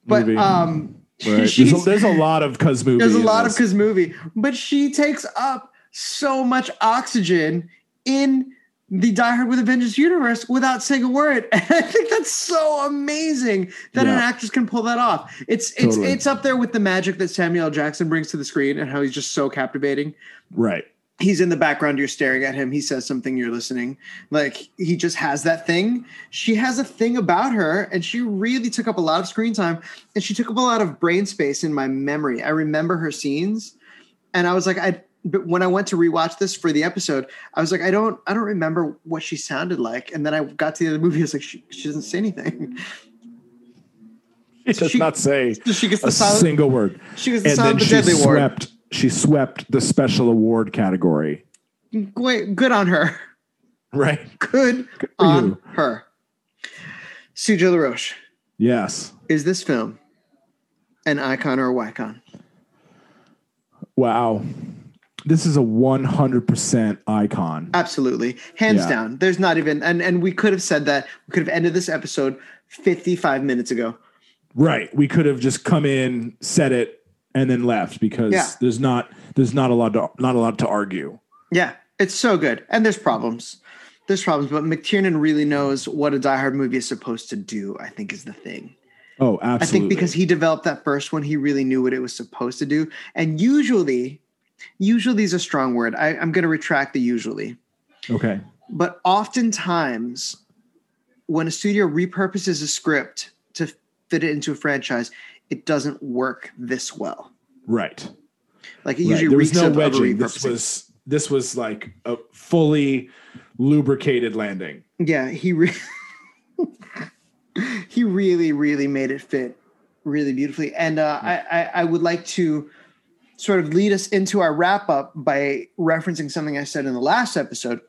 but Movie. um, Right. There's a, there's a lot of cuz movie. there's a lot of because movie, but she takes up so much oxygen in the Die Hard with a Vengeance universe without saying a word. And I think that's so amazing that an Yeah. actress can pull that off. It's it's Totally. it's up there with the magic that Samuel Jackson brings to the screen and how he's just so captivating. Right. He's in the background, you're staring at him. He says something, you're listening. Like he just has that thing. She has a thing about her, and she really took up a lot of screen time and she took up a lot of brain space in my memory. I remember her scenes, and I was like, I but when I went to rewatch this for the episode, I was like, I don't, I don't remember what she sounded like. And then I got to the end of the movie, I was like, she, she doesn't say anything. It does she- not say So she gets the a single word. she gets the And then silent but she deadly swept she swept the special award category. Good on her. Right. Good for on you. her. CJ LaRoche, Yes. is this film an icon or a wycon? Wow. This is a 100% icon. Absolutely. Hands Yeah. down. There's not even and and we could have said that. We could have ended this episode 55 minutes ago. Right. We could have just come in, said it, and then left because Yeah. there's not there's not a lot to not a lot to argue. Yeah. It's so good. And there's problems. There's problems, but McTiernan really knows what a Die Hard movie is supposed to do, I think is the thing. Oh, absolutely. I think because he developed that first one, he really knew what it was supposed to do. And usually, usually is a strong word. I, I'm going to retract the usually. Okay. But oftentimes, when a studio repurposes a script to fit it into a franchise, it doesn't work this well. Right. Like it Right. usually There was no wedging. This was this was like a fully lubricated landing. yeah, he re- he really, really made it fit really beautifully. And uh, I, I, I would like to sort of lead us into our wrap up by referencing something I said in the last episode,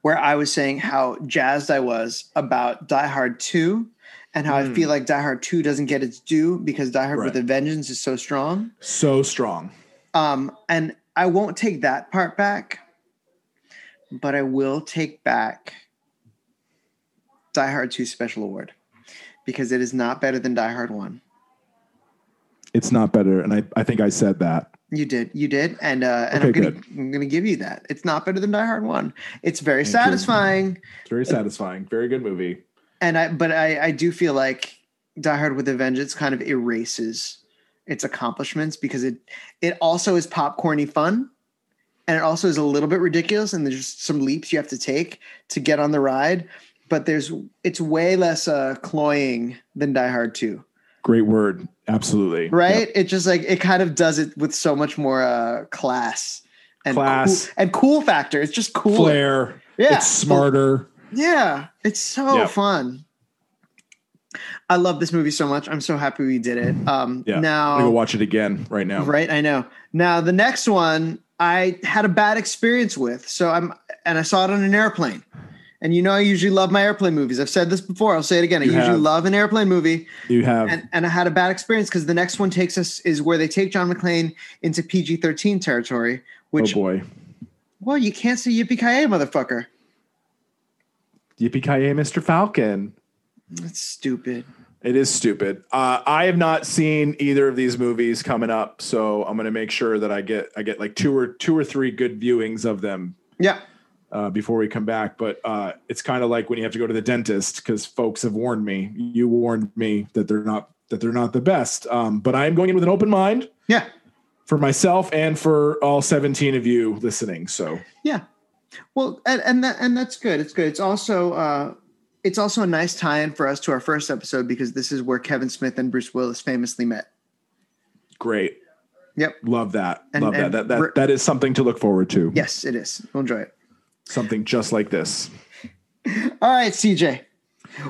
where I was saying how jazzed I was about Die Hard Two, and how I Mm. feel like Die Hard Two doesn't get its due because Die Hard with a Vengeance is so strong. So strong. Um, and I won't take that part back, but I will take back Die Hard 2 Special Award because it is not better than Die Hard 1. It's not better, and I, I think I said that. You did, you did, and uh, and Okay, I'm gonna good. I'm gonna give you that. It's not better than Die Hard One. It's very Thank you. satisfying, It's very satisfying. Very good movie. and I but I I do feel like Die Hard with a Vengeance kind of erases its accomplishments because it it also is popcorny fun, and it also is a little bit ridiculous, and there's just some leaps you have to take to get on the ride. But there's it's way less uh, cloying than Die Hard Two. Great word. Absolutely. right? Yep. It just like it kind of does it with so much more uh class and Class. cool, and cool factor. It's just cool. Flair. Yeah. It's smarter. Yeah, it's so Yep. fun. I love this movie so much. I'm so happy we did it. Um Yeah. I'm now gonna go watch it again right now. right, I know. Now the next one I had a bad experience with. So I'm and I saw it on an airplane. And you know I usually love my airplane movies. I've said this before. I'll say it again. I You usually have. love an airplane movie. You have and, and I had a bad experience because the next one takes us is where they take John McClane into PG thirteen territory, which oh boy. well you can't say yippee ki motherfucker. Yippee ki Mr. Falcon. That's stupid. It is stupid. Uh, I have not seen either of these movies coming up, so I'm going to make sure that I get I get like two or two or three good viewings of them Yeah, uh, before we come back. But uh, it's kind of like when you have to go to the dentist because folks have warned me. You warned me that they're not that they're not the best. Um, but I am going in with an open mind yeah, for myself and for all 17 of you listening. So yeah. Well, and and that, and that's good. It's good. It's also uh, it's also a nice tie-in for us to our first episode because this is where Kevin Smith and Bruce Willis famously met. great. Yep. Love that. And- Love and that. That that that is something to look forward to. Yes, it is. We'll enjoy it. Something just like this. All right, CJ.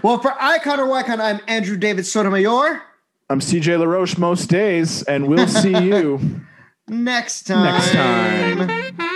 Well, for Icon or Wycon, I'm Andrew David Sotomayor. I'm CJ LaRoche most days, and we'll see you Next time. next time.